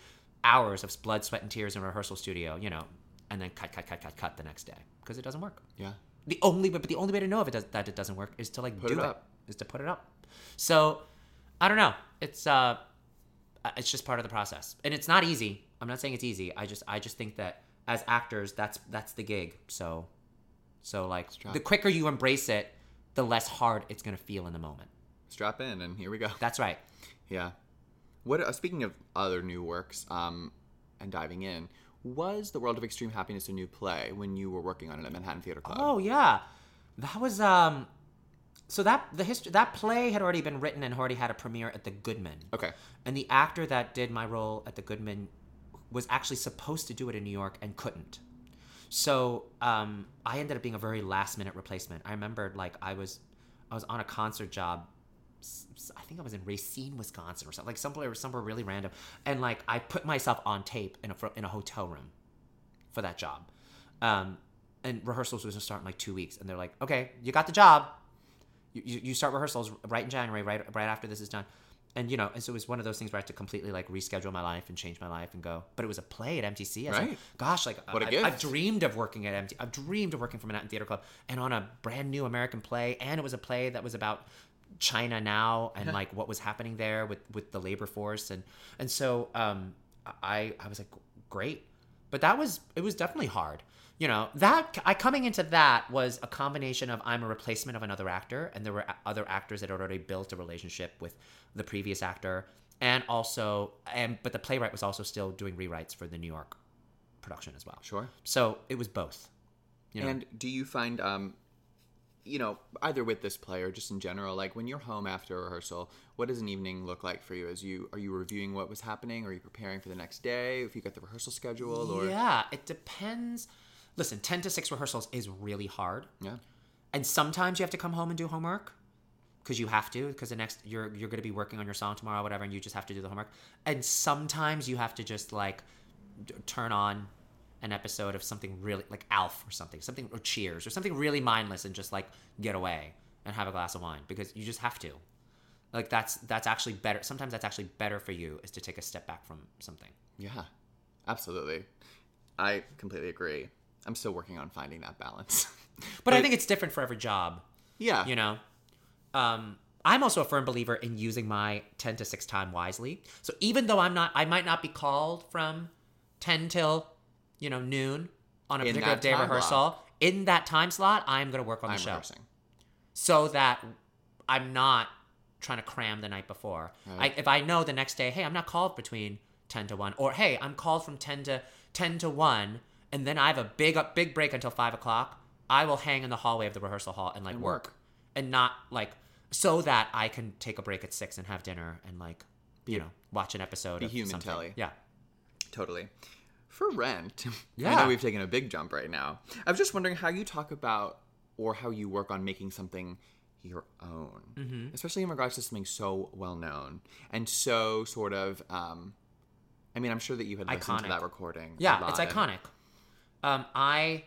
Hours of blood, sweat, and tears in a rehearsal studio, you know, and then cut, cut, cut, cut, cut the next day because it doesn't work.
Yeah.
The only but the only way to know if it does that it doesn't work is to like
Put
do
it
it, is to put it up. So I don't know. It's uh it's just part of the process. And it's not easy. I'm not saying it's easy. I just I just think that as actors that's that's the gig. So so like
Strap.
the quicker you embrace it, the less hard it's going to feel in the moment.
Strap in, and here we go.
That's right.
Yeah. What? Uh, speaking of other new works, um, and diving in, was the World of Extreme Happiness a new play when you were working on it at Manhattan Theater Club?
Oh yeah, that was um. So that the history that play had already been written and already had a premiere at the Goodman.
Okay.
And the actor that did my role at the Goodman was actually supposed to do it in New York and couldn't. So um, I ended up being a very last minute replacement. I remembered like I was I was on a concert job. I think I was in Racine, Wisconsin, or something like somewhere somewhere really random, and like I put myself on tape in a in a hotel room for that job. Um, and rehearsals was gonna start in like two weeks, and they're like, "Okay, you got the job. You, you, you start rehearsals right in January, right right after this is done." And you know, and so it was one of those things where I had to completely like reschedule my life and change my life and go. But it was a play at MTC. I was like,
Right.
gosh, like
What a
I,
gift.
I've dreamed of working at MT. I've dreamed of working for Manhattan Theater Club and on a brand new American play, and it was a play that was about China now and like what was happening there with with the labor force and and so um I I was like great, but that was it was definitely hard. You know that I coming into that was a combination of I'm a replacement of another actor, and there were other actors that had already built a relationship with the previous actor, and also and but the playwright was also still doing rewrites for the New York production as well.
Sure.
So it was both. You know?
And do you find, um, you know, either with this play or just in general, like when you're home after a rehearsal, what does an evening look like for you? As you are you reviewing what was happening? Are you preparing for the next day? If you got the rehearsal schedule, or
yeah, it depends. Listen, ten to six rehearsals is really hard.
yeah,
and sometimes you have to come home and do homework because you have to because the next you're you're going to be working on your song tomorrow whatever and you just have to do the homework and sometimes you have to just like d- turn on an episode of something really like alf or something something or cheers or something really mindless and just like get away and have a glass of wine because you just have to like that's that's actually better sometimes that's actually better for you is to take a step back from something
yeah, absolutely. I completely agree. I'm still working on finding that balance.
but i think it's different for every job
yeah,
you know um i'm also a firm believer in using my 10 to 6 time wisely so even though i'm not i might not be called from 10 till you know noon on a
In
particular day rehearsal in that time slot i'm going to work on the
I'm
show
rehearsing.
so that i'm not trying to cram the night before
Right.
I, if i know the next day hey i'm not called between 10 to 1 or hey i'm called from 10 to 10 to 1 and then i have a big up big break until 5 o'clock i will hang in the hallway of the rehearsal hall and like
And
work.
work.
and not like so that i can take a break at 6 and have dinner and like you know watch an episode
be
of
human,
something.
Telly.
yeah
Totally. For rent, I
Yeah.
know we've taken a big jump right now. I was just wondering how you talk about or how you work on making something your own,
Mm-hmm.
especially in regards to something so well known and so sort of. Um, I mean, I'm sure that you had listened to
Iconic.
that recording.
Yeah, it's iconic. Um, I.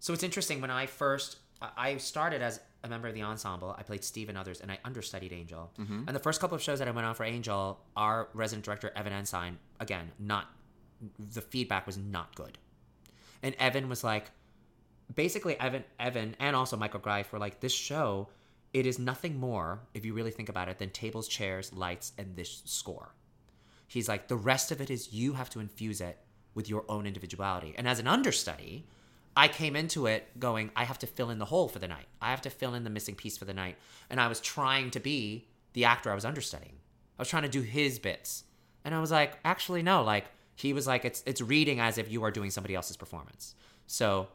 So it's interesting when I first I- started as a member of the ensemble. I played Steve and others, and I understudied Angel.
Mm-hmm.
And the first couple of shows that I went on for Angel, our resident director Evan Ensign, again, not the feedback was not good. And Evan was like, basically Evan, Evan, and also Michael Greif were like, this show, it is nothing more, if you really think about it, than tables, chairs, lights, and this score. He's like, the rest of it is you have to infuse it with your own individuality. And as an understudy, I came into it going, I have to fill in the hole for the night. I have to fill in the missing piece for the night. And I was trying to be the actor I was understudying. I was trying to do his bits. And I was like, actually, no. Like, he was like, it's, it's reading as if you are doing somebody else's performance. So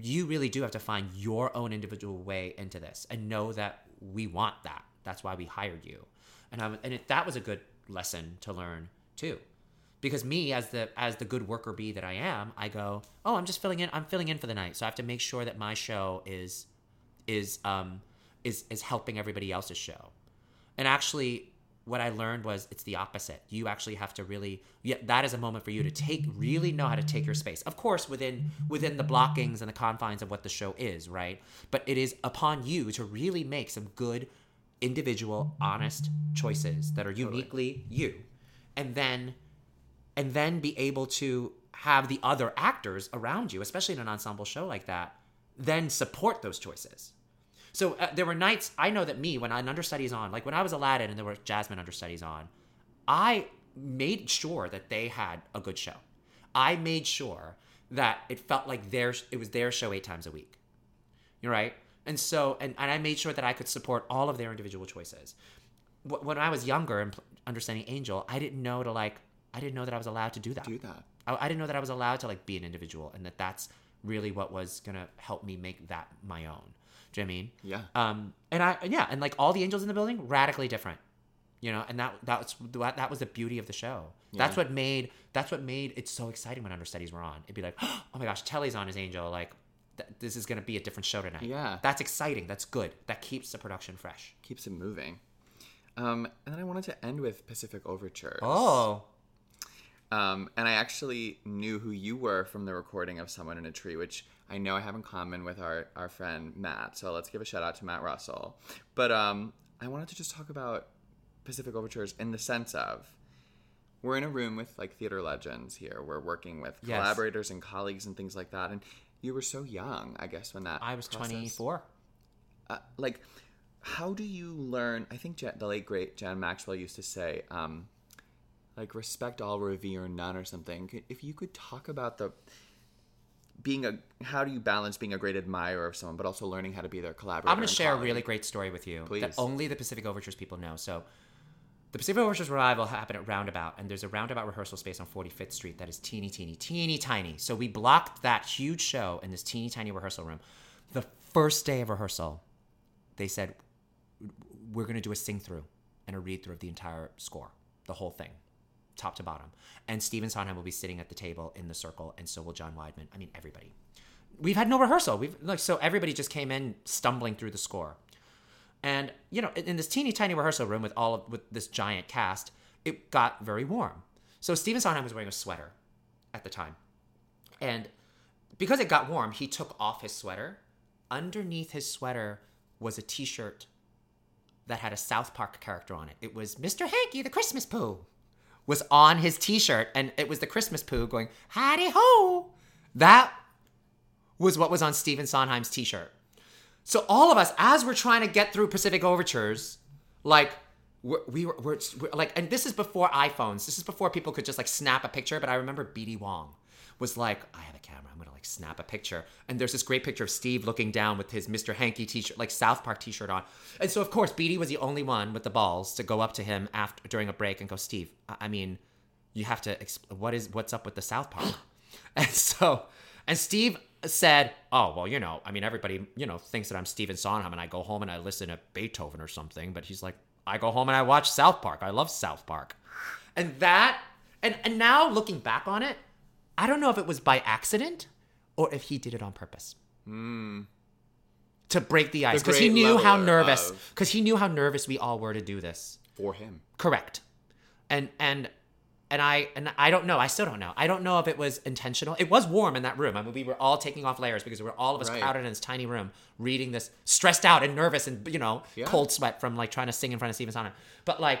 you really do have to find your own individual way into this and know that we want that. That's why we hired you. And I, and it, that was a good lesson to learn too because me as the as the good worker bee that I am, I go, oh, I'm just filling in. I'm filling in for the night, so I have to make sure that my show is is um is is helping everybody else's show. And actually, what I learned was it's the opposite. You actually have to really yeah, that is a moment for you to take really know how to take your space. Of course, within within the blockings and the confines of what the show is, right? But it is upon you to really make some good individual honest choices that are uniquely you. And then and then be able to have the other actors around you, especially in an ensemble show like that, then support those choices. So uh, there were nights I know that me when an understudy's on, like when I was Aladdin and there were Jasmine understudies on, I made sure that they had a good show. I made sure that it felt like their it was their show eight times a week. You're right, and so and, and I made sure that I could support all of their individual choices. Wh- When I was younger and understanding Angel, I didn't know to like I didn't know that I was allowed to do that.
Do that.
I, I didn't know that I was allowed to like be an individual and that that's really what was gonna help me make that my own. Do you know what I mean?
Yeah.
Um, and I yeah, and like all the angels in the building, radically different. You know, and that that's that, that was the beauty of the show.
Yeah.
That's what made that's what made it so exciting when understudies were on. It'd be like, oh my gosh, Telly's on as Angel. Like, th- this is gonna be a different show tonight.
Yeah.
that's exciting. That's good. That keeps the production fresh.
Keeps it moving. Um, and then I wanted to end with Pacific Overtures.
Oh,
Um, and I actually knew who you were from the recording of Someone in a Tree, which I know I have in common with our, our friend Matt. So let's give a shout out to Matt Russell. But um, I wanted to just talk about Pacific Overtures in the sense of we're in a room with like theater legends here. We're working with
Yes.
collaborators and colleagues and things like that. And you were so young, I guess, when that
I was
process-
twenty four.
uh, like how do you learn i think Jan, the late great jan maxwell used to say um, like respect all revere none or something if you could talk about the being a how do you balance being a great admirer of someone but also learning how to be their collaborator
I'm going to share a really great story with you that only the Pacific Overtures people know. So, the Pacific Overtures revival happened at Roundabout, and there's a Roundabout rehearsal space on 45th Street that is teeny, teeny, teeny, tiny. So we blocked that huge show in this teeny, tiny rehearsal room. The first day of rehearsal, they said, "We're going to do a sing through and a read through of the entire score, the whole thing." Top to bottom, and Stephen Sondheim will be sitting at the table in the circle, and so will John Weidman. I mean, everybody we've had no rehearsal. We've like so everybody just came in stumbling through the score, and you know in this teeny tiny rehearsal room with all of with this giant cast, it got very warm. So Stephen Sondheim was wearing a sweater at the time, and because it got warm, he took off his sweater. Underneath his sweater was a T-shirt that had a South Park character on it. It was Mr. Hankey the Christmas Poo was on his T-shirt, and it was the Christmas poo going "Howdy ho." That was what was on Stephen Sondheim's T-shirt. So all of us, as we're trying to get through Pacific Overtures, like we're, we were, we're, we're like, and this is before iPhones. This is before people could just like snap a picture. But I remember BD Wong was like, I have a camera. I'm gonna like snap a picture. And there's this great picture of Steve looking down with his Mr. Hankey T-shirt, like South Park T-shirt on. And so of course BD was the only one with the balls to go up to him after during a break and go, Steve, I, I mean, you have to exp- what is what's up with the South Park? and so, and Steve said, "Oh well, you know, I mean, everybody, you know, thinks that I'm Stephen Sondheim, and I go home and I listen to Beethoven or something." But he's like, "I go home and I watch South Park. I love South Park," and that, and and now looking back on it, I don't know if it was by accident or if he did it on purpose. Hmm. To break the ice, because he knew how nervous, because he knew how nervous we all were to do this.
for him
Correct. And and and I and I don't know. I still don't know. I don't know if it was intentional. It was warm in that room. I mean, we were all taking off layers because we were all of us
Right.
crowded in this tiny room, reading this, stressed out and nervous, and you know,
Yeah.
cold sweat from like trying to sing in front of Stephen Sondheim. But like,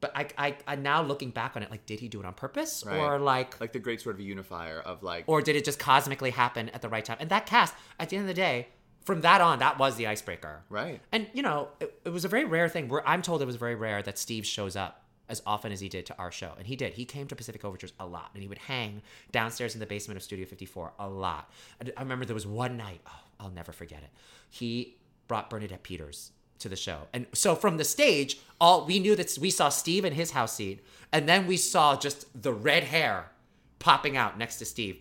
but I, I, I now looking back on it, like, did he do it on purpose,
Right.
or like,
like the great sort of unifier of like
or did it just cosmically happen at the right time? And that cast, at the end of the day, from that on, that was the icebreaker.
right
And you know, it, it was a very rare thing. Where I'm told it was very rare that Steve shows up as often as he did to our show, and he did. He came to Pacific Overtures a lot, and he would hang downstairs in the basement of Studio 54 a lot. And I remember there was one night. Oh, I'll never forget it. He brought Bernadette Peters to the show, and so from the stage, all we knew that we saw Steve in his house seat, and then we saw just the red hair popping out next to Steve.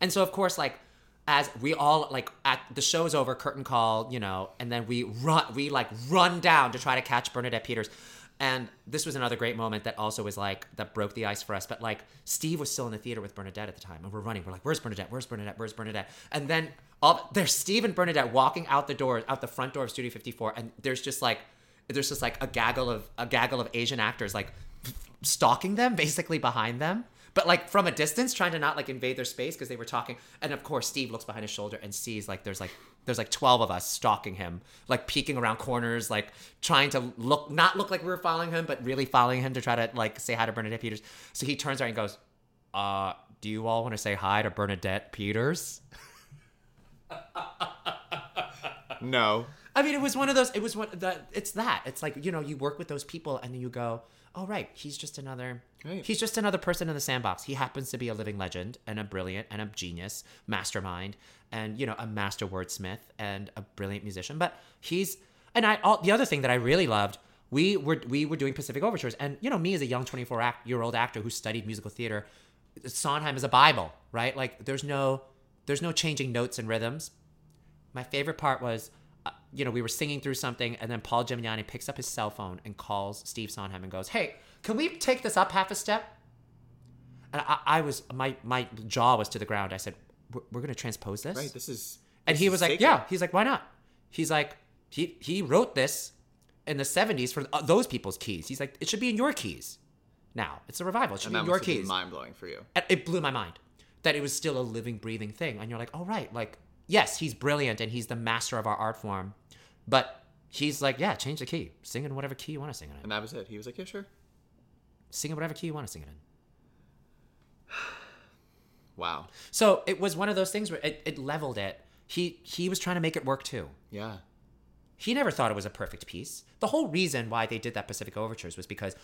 And so, of course, like as we all like at the show's over, curtain call, you know, and then we run, we like run down to try to catch Bernadette Peters. And this was another great moment that also was like that broke the ice for us. But like Steve was still in the theater with Bernadette at the time, and we're running. We're like, "Where's Bernadette? Where's Bernadette? Where's Bernadette?" And then all there's Steve and Bernadette walking out the door, out the front door of Studio 54, and there's just like there's just like a gaggle of a gaggle of Asian actors like stalking them, basically behind them. But like from a distance, trying to not like invade their space because they were talking. And of course, Steve looks behind his shoulder and sees like there's like there's like twelve of us stalking him, like peeking around corners, like trying to look not look like we were following him, but really following him to try to like say hi to Bernadette Peters. So he turns around and goes, "Uh, do you all want to say hi to Bernadette Peters?"
No.
I mean, it was one of those. It was one that. It's that. It's like you know, you work with those people, and then you go, "Oh, right, he's just another.
Right.
He's just another person in the sandbox. He happens to be a living legend and a brilliant and a genius, mastermind, and you know, a master wordsmith and a brilliant musician. But he's and I. All, the other thing that I really loved. We were we were doing Pacific Overtures, and you know me as a young twenty four act, year old actor who studied musical theater. Sondheim is a Bible, right? Like there's no there's no changing notes and rhythms my favorite part was, you know, we were singing through something, and then Paul Gemignani picks up his cell phone and calls Steve Sondheim and goes, "Hey, can we take this up half a step?" And I, I was my my jaw was to the ground. I said, "We're, we're going to transpose this."
Right. This is.
and
this
he was like,
sacred.
"Yeah." He's like, "Why not?" He's like, "He he wrote this in the '70s for uh, those people's keys." He's like, "It should be in your keys." Now it's a revival. It should
And
be in your keys.
mind blowing for you.
And it blew my mind that it was still a living, breathing thing. And you're like, oh, right. Like, yes, he's brilliant and he's the master of our art form. But he's like, yeah, change the key. Sing in whatever key you want to sing it in.
And that was it. He was like, yeah, sure.
Sing in whatever key you want to sing it in.
Wow.
So it was one of those things where it, it leveled it. He he was trying to make it work too.
Yeah.
He never thought it was a perfect piece. The whole reason why they did that Pacific Overtures was because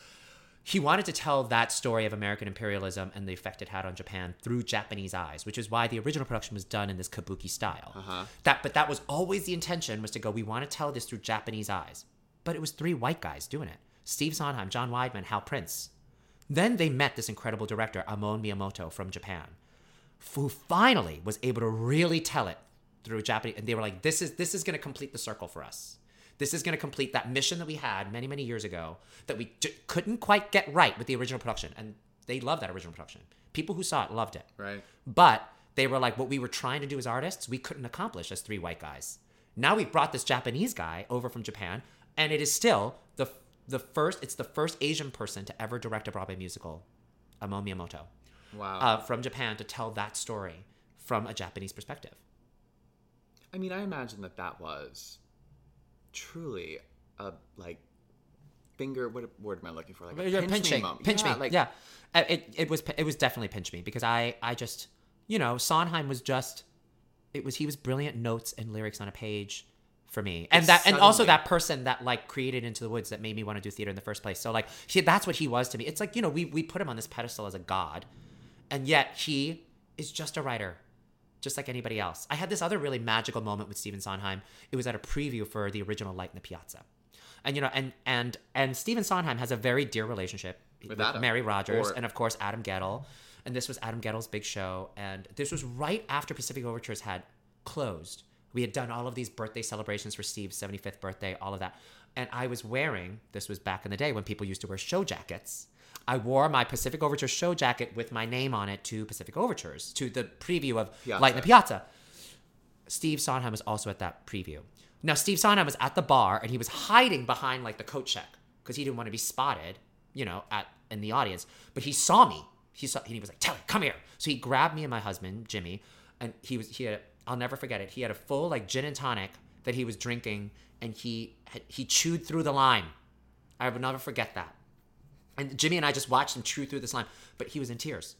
he wanted to tell that story of American imperialism and the effect it had on Japan through Japanese eyes, which is why the original production was done in this kabuki style.
Uh-huh.
That, but that was always the intention was to go. We want to tell this through Japanese eyes, but it was three white guys doing it: Steve Sondheim, John Weidman, Hal Prince. Then they met this incredible director, Amon Miyamoto from Japan, who finally was able to really tell it through Japanese. And they were like, "This is this is going to complete the circle for us. This is going to complete that mission that we had many many years ago that we j- couldn't quite get right with the original production." And they loved that original production. People who saw it loved it.
Right.
But they were like, what we were trying to do as artists, we couldn't accomplish as three white guys. Now we've brought this Japanese guy over from Japan, and it is still the the first. It's the first Asian person to ever direct a Broadway musical, Amo Miyamoto,
Wow.
uh, from Japan to tell that story from a Japanese perspective.
I mean, I imagine that that was truly a like finger. What word am I looking for? Like a pinch me
pinching,
moment.
pinch
yeah,
me.
Like,
yeah, Uh, it it was it was definitely pinch me because I I just you know Sondheim was just it was he was brilliant notes and lyrics on a page for me and that and also that person that like created into the woods that made me want to do theater in the first place so like he, that's what he was to me it's like you know we we put him on this pedestal as a god and yet he is just a writer just like anybody else. I had this other really magical moment with Stephen sondheim. It was at a preview for the original light in the piazza. And you know and and and Stephen sondheim has a very dear relationship
With Adam.
mary Rodgers
Or-
and of course adam Guettel. and this was adam Guettel's big show. And this was right after pacific overtures had closed. We had done all of these birthday celebrations for steve's 75th birthday all of that. And i was wearing this was back in the day when people used to wear show jackets I wore my Pacific Overtures show jacket with my name on it to Pacific Overtures, to the preview of
Piazza.
Light in the Piazza. Steve Sondheim was also at that preview. Now, Steve Sondheim was at the bar and he was hiding behind like the coat check because he didn't want to be spotted, you know, at in the audience. But he saw me. He saw. He was like, "Tell "Telly, come here." So he grabbed me and my husband, Jimmy, and he was he had. I'll never forget it. He had a full like gin and tonic that he was drinking, and he he chewed through the lime. I would never forget that. And Jimmy and I just watched him chew through this lime, but he was in tears.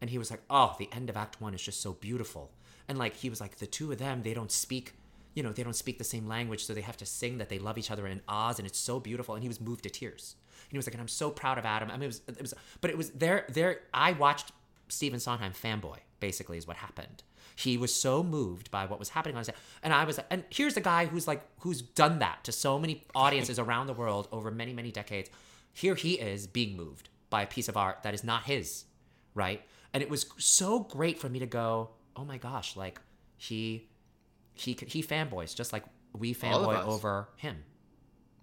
And he was like, "Oh, the end of Act One is just so beautiful." And like he was like, the two of them, they don't speak, you know, they don't speak the same language, so they have to sing that they love each other in Oz, and it's so beautiful. And he was moved to tears. And he was like, "And I'm so proud of Adam." I mean, it was, it was, but it was there. There, I watched Stephen Sondheim fanboy. Basically, is what happened. He was so moved by what was happening on set, and I was. And here's a guy who's like, who's done that to so many audiences around the world over many, many decades. Here he is being moved by a piece of art that is not his, right? And it was so great for me to go, oh my gosh, like he, he, he fanboys just like we fanboy over him.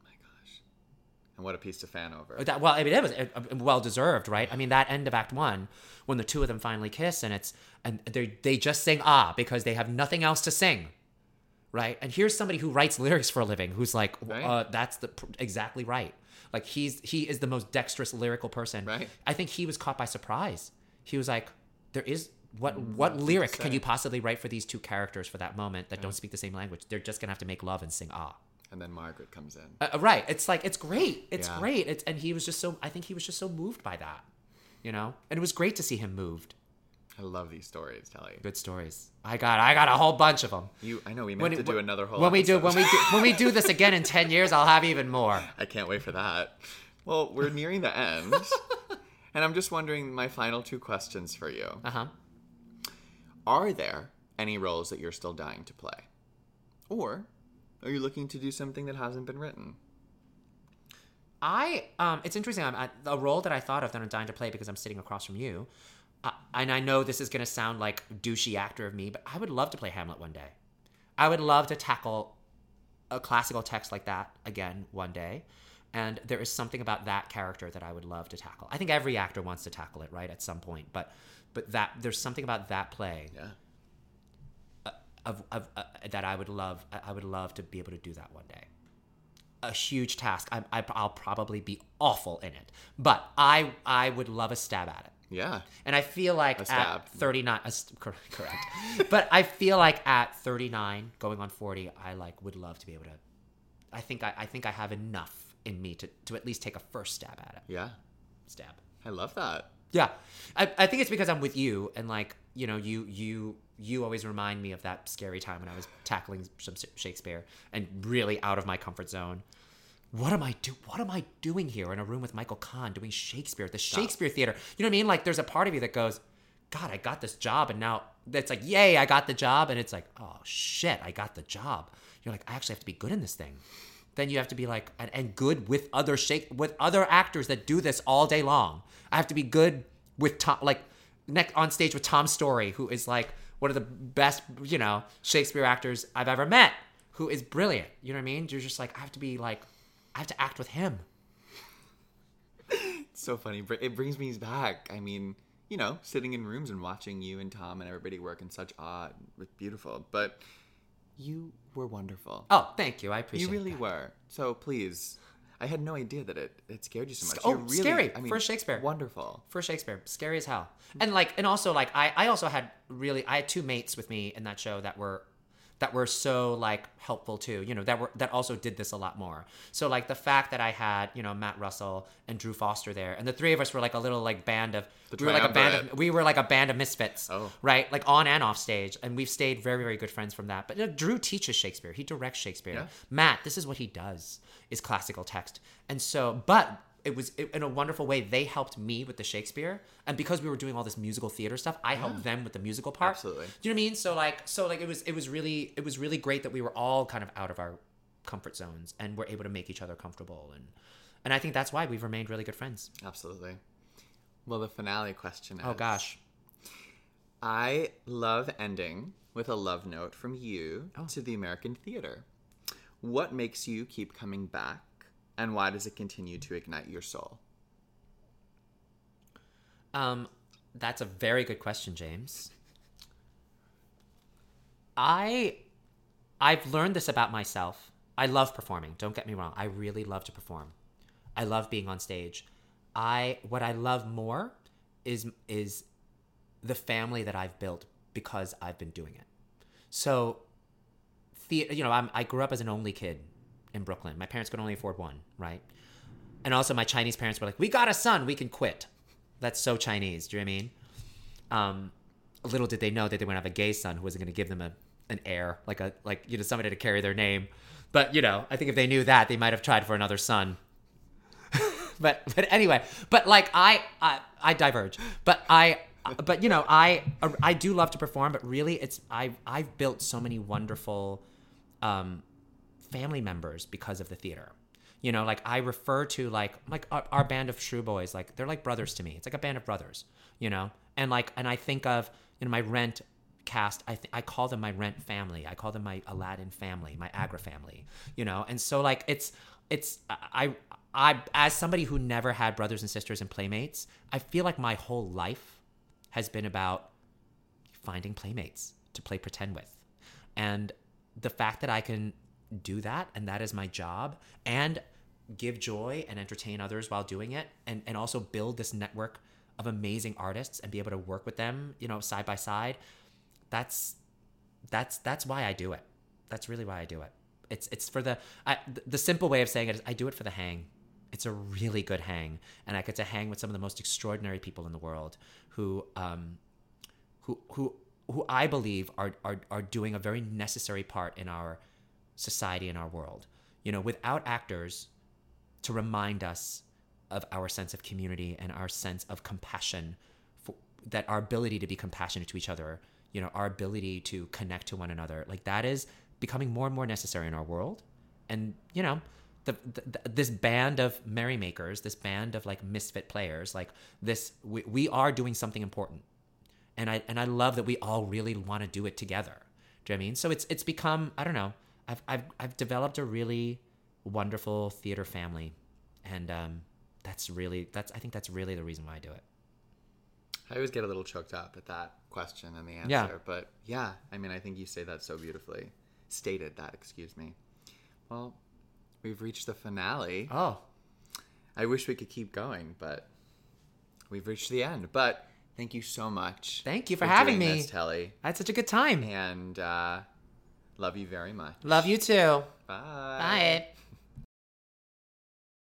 my gosh. And what a piece to fan over.
That, well, I mean, it was uh, well deserved, right? I mean, that end of Act One, when the two of them finally kiss, and it's and they they just sing ah because they have nothing else to sing, right? And here's somebody who writes lyrics for a living, who's like,
Right.
uh, that's the exactly right. Like he's he is the most dexterous lyrical person.
Right.
I think he was caught by surprise. He was like, there is what
Mm,
what lyric can you possibly write for these two characters for that moment that don't speak the same language? They're just gonna have to make love and sing ah.
And then Margaret comes in.
Uh, uh, right. It's like it's great. It's
Yeah.
great. It's and he was just so. I think he was just so moved by that, you know. And it was great to see him moved.
I love these stories, Telly.
Good stories. I got. I got a whole bunch of them.
You, I know we meant
When
to do another whole.
When we do when we do when we do this again in ten years, I'll have even more.
I can't wait for that. Well, we're nearing the end, and I'm just wondering my final two questions for you.
Uh huh.
Are there any roles that you're still dying to play, or are you looking to do something that hasn't been written?
I um, it's interesting. I'm a role that I thought of that I'm dying to play because I'm sitting across from you, uh, and I know this is gonna sound like douchey actor of me, but I would love to play Hamlet one day. I would love to tackle a classical text like that again one day. And there is something about that character that I would love to tackle. I think every actor wants to tackle it, right, at some point. But but that there's something about that play
Yeah.
of, of uh, that I would love. I I would love to be able to do that one day. A huge task. I, I, I'll probably be awful in it, but I I would love a stab at it.
Yeah.
And I feel like at 39, a st- correct. but I feel like at 39, going on 40, I like would love to be able to. I think I, I think I have enough in me to, to at least take a first stab at it.
Yeah.
Stab.
I love that.
Yeah, I, I think it's because I'm with you and like you know you you you always remind me of that scary time when I was tackling some Shakespeare and really out of my comfort zone. What am I do? What am I doing here in a room with Michael Kahn doing Shakespeare at the Shakespeare Theater? You know what I mean? Like there's a part of you that goes, God, I got this job, and now it's like, yay, I got the job, and it's like, oh shit, I got the job. You're like, I actually have to be good in this thing. Then you have to be like, and, and good with other shake with other actors that do this all day long. I have to be good with Tom, like neck on stage with Tom Story, who is like one of the best, you know, Shakespeare actors I've ever met, who is brilliant. You know what I mean? You're just like, I have to be like, I have to act with him.
It's so funny. It brings me back. I mean, you know, sitting in rooms and watching you and Tom and everybody work in such awe was beautiful. But you were wonderful.
Oh, thank you. I appreciate
you really
that.
were. So please, I had no idea that it, it scared you so much.
oh,
You're really,
scary
I mean,
for Shakespeare.
Wonderful.
for Shakespeare, scary as hell. And like, and also like, I I also had really, I had two mates with me in that show that were that were so like helpful too. You know, that were that also did this a lot more. So like the fact that I had you know Matt Russell and Drew Foster there, and the three of us were like a little like band of
The
we were like a band of we were like a band of misfits.
Oh.
right, like on and off stage, and we've stayed very very good friends from that. But you know, Drew teaches Shakespeare. He directs Shakespeare.
Yeah.
Matt, this is what he does is classical text. And so, but it was in a wonderful way. They helped me with the Shakespeare, and because we were doing all this musical theater stuff, I helped ah. them with the musical part.
Absolutely.
Do you know what I mean? So like, so like, it was it was really it was really great that we were all kind of out of our comfort zones and were able to make each other comfortable, and and I think that's why we've remained really good friends.
Absolutely. Well, the finale question oh, is
Oh gosh,
I love ending with a love note from you
Oh.
to the American theater. What makes you keep coming back, and why does it continue to ignite your soul?
Um, that's a very good question, James. I I've learned this about myself. I love performing. Don't get me wrong. I really love to perform. I love being on stage. I what I love more is is the family that I've built because I've been doing it. So, the you know, I'm, I grew up as an only kid in Brooklyn. My parents could only afford one, right? And also, my Chinese parents were like, "We got a son, we can quit." That's so Chinese. Do you know what I mean? Um, little did they know that they gonna have a gay son who wasn't gonna give them a an heir, like a like you know somebody to carry their name. But you know, I think if they knew that, they might have tried for another son. but but anyway, but like I I, I diverge. But I but you know I I do love to perform. But really, it's I I've built so many wonderful um, family members because of the theater. You know, like I refer to like like our, our band of Shrew Boys, like they're like brothers to me. It's like a band of brothers, you know. And like, and I think of you know my Rent cast. I th- I call them my Rent family. I call them my Aladdin family, my Agra family. You know, and so like it's it's I I as somebody who never had brothers and sisters and playmates, I feel like my whole life has been about finding playmates to play pretend with. And the fact that I can do that and that is my job and give joy and entertain others while doing it and, and also build this network of amazing artists and be able to work with them, you know, side by side. That's that's that's why I do it. That's really why I do it. It's it's for the I, the simple way of saying it is I do it for the hang. It's a really good hang, and I get to hang with some of the most extraordinary people in the world who um who who who I believe are are are doing a very necessary part in our society and our world. You know, without actors to remind us of our sense of community and our sense of compassion for, that our ability to be compassionate to each other you know our ability to connect to one another like that is becoming more and more necessary in our world. And you know the, the, this band of merrymakers this band of like misfit players like this we, we are doing something important. And i and i love that we all really want to do it together. Do you know i mean? So it's it's become i don't know i've i've, I've developed a really wonderful theater family and um that's really that's i think that's really the reason why i do it
I always get a little choked up at that question and the answer.
Yeah.
But yeah, I mean, I think you say that so beautifully. Stated that, excuse me. Well, we've reached the finale.
oh
I wish we could keep going, but we've reached the end. But thank you so much.
Thank you for having
doing
me.
This, Telly.
i had such a good time
And uh, Love you very much.
Love you too.
Bye.
Bye.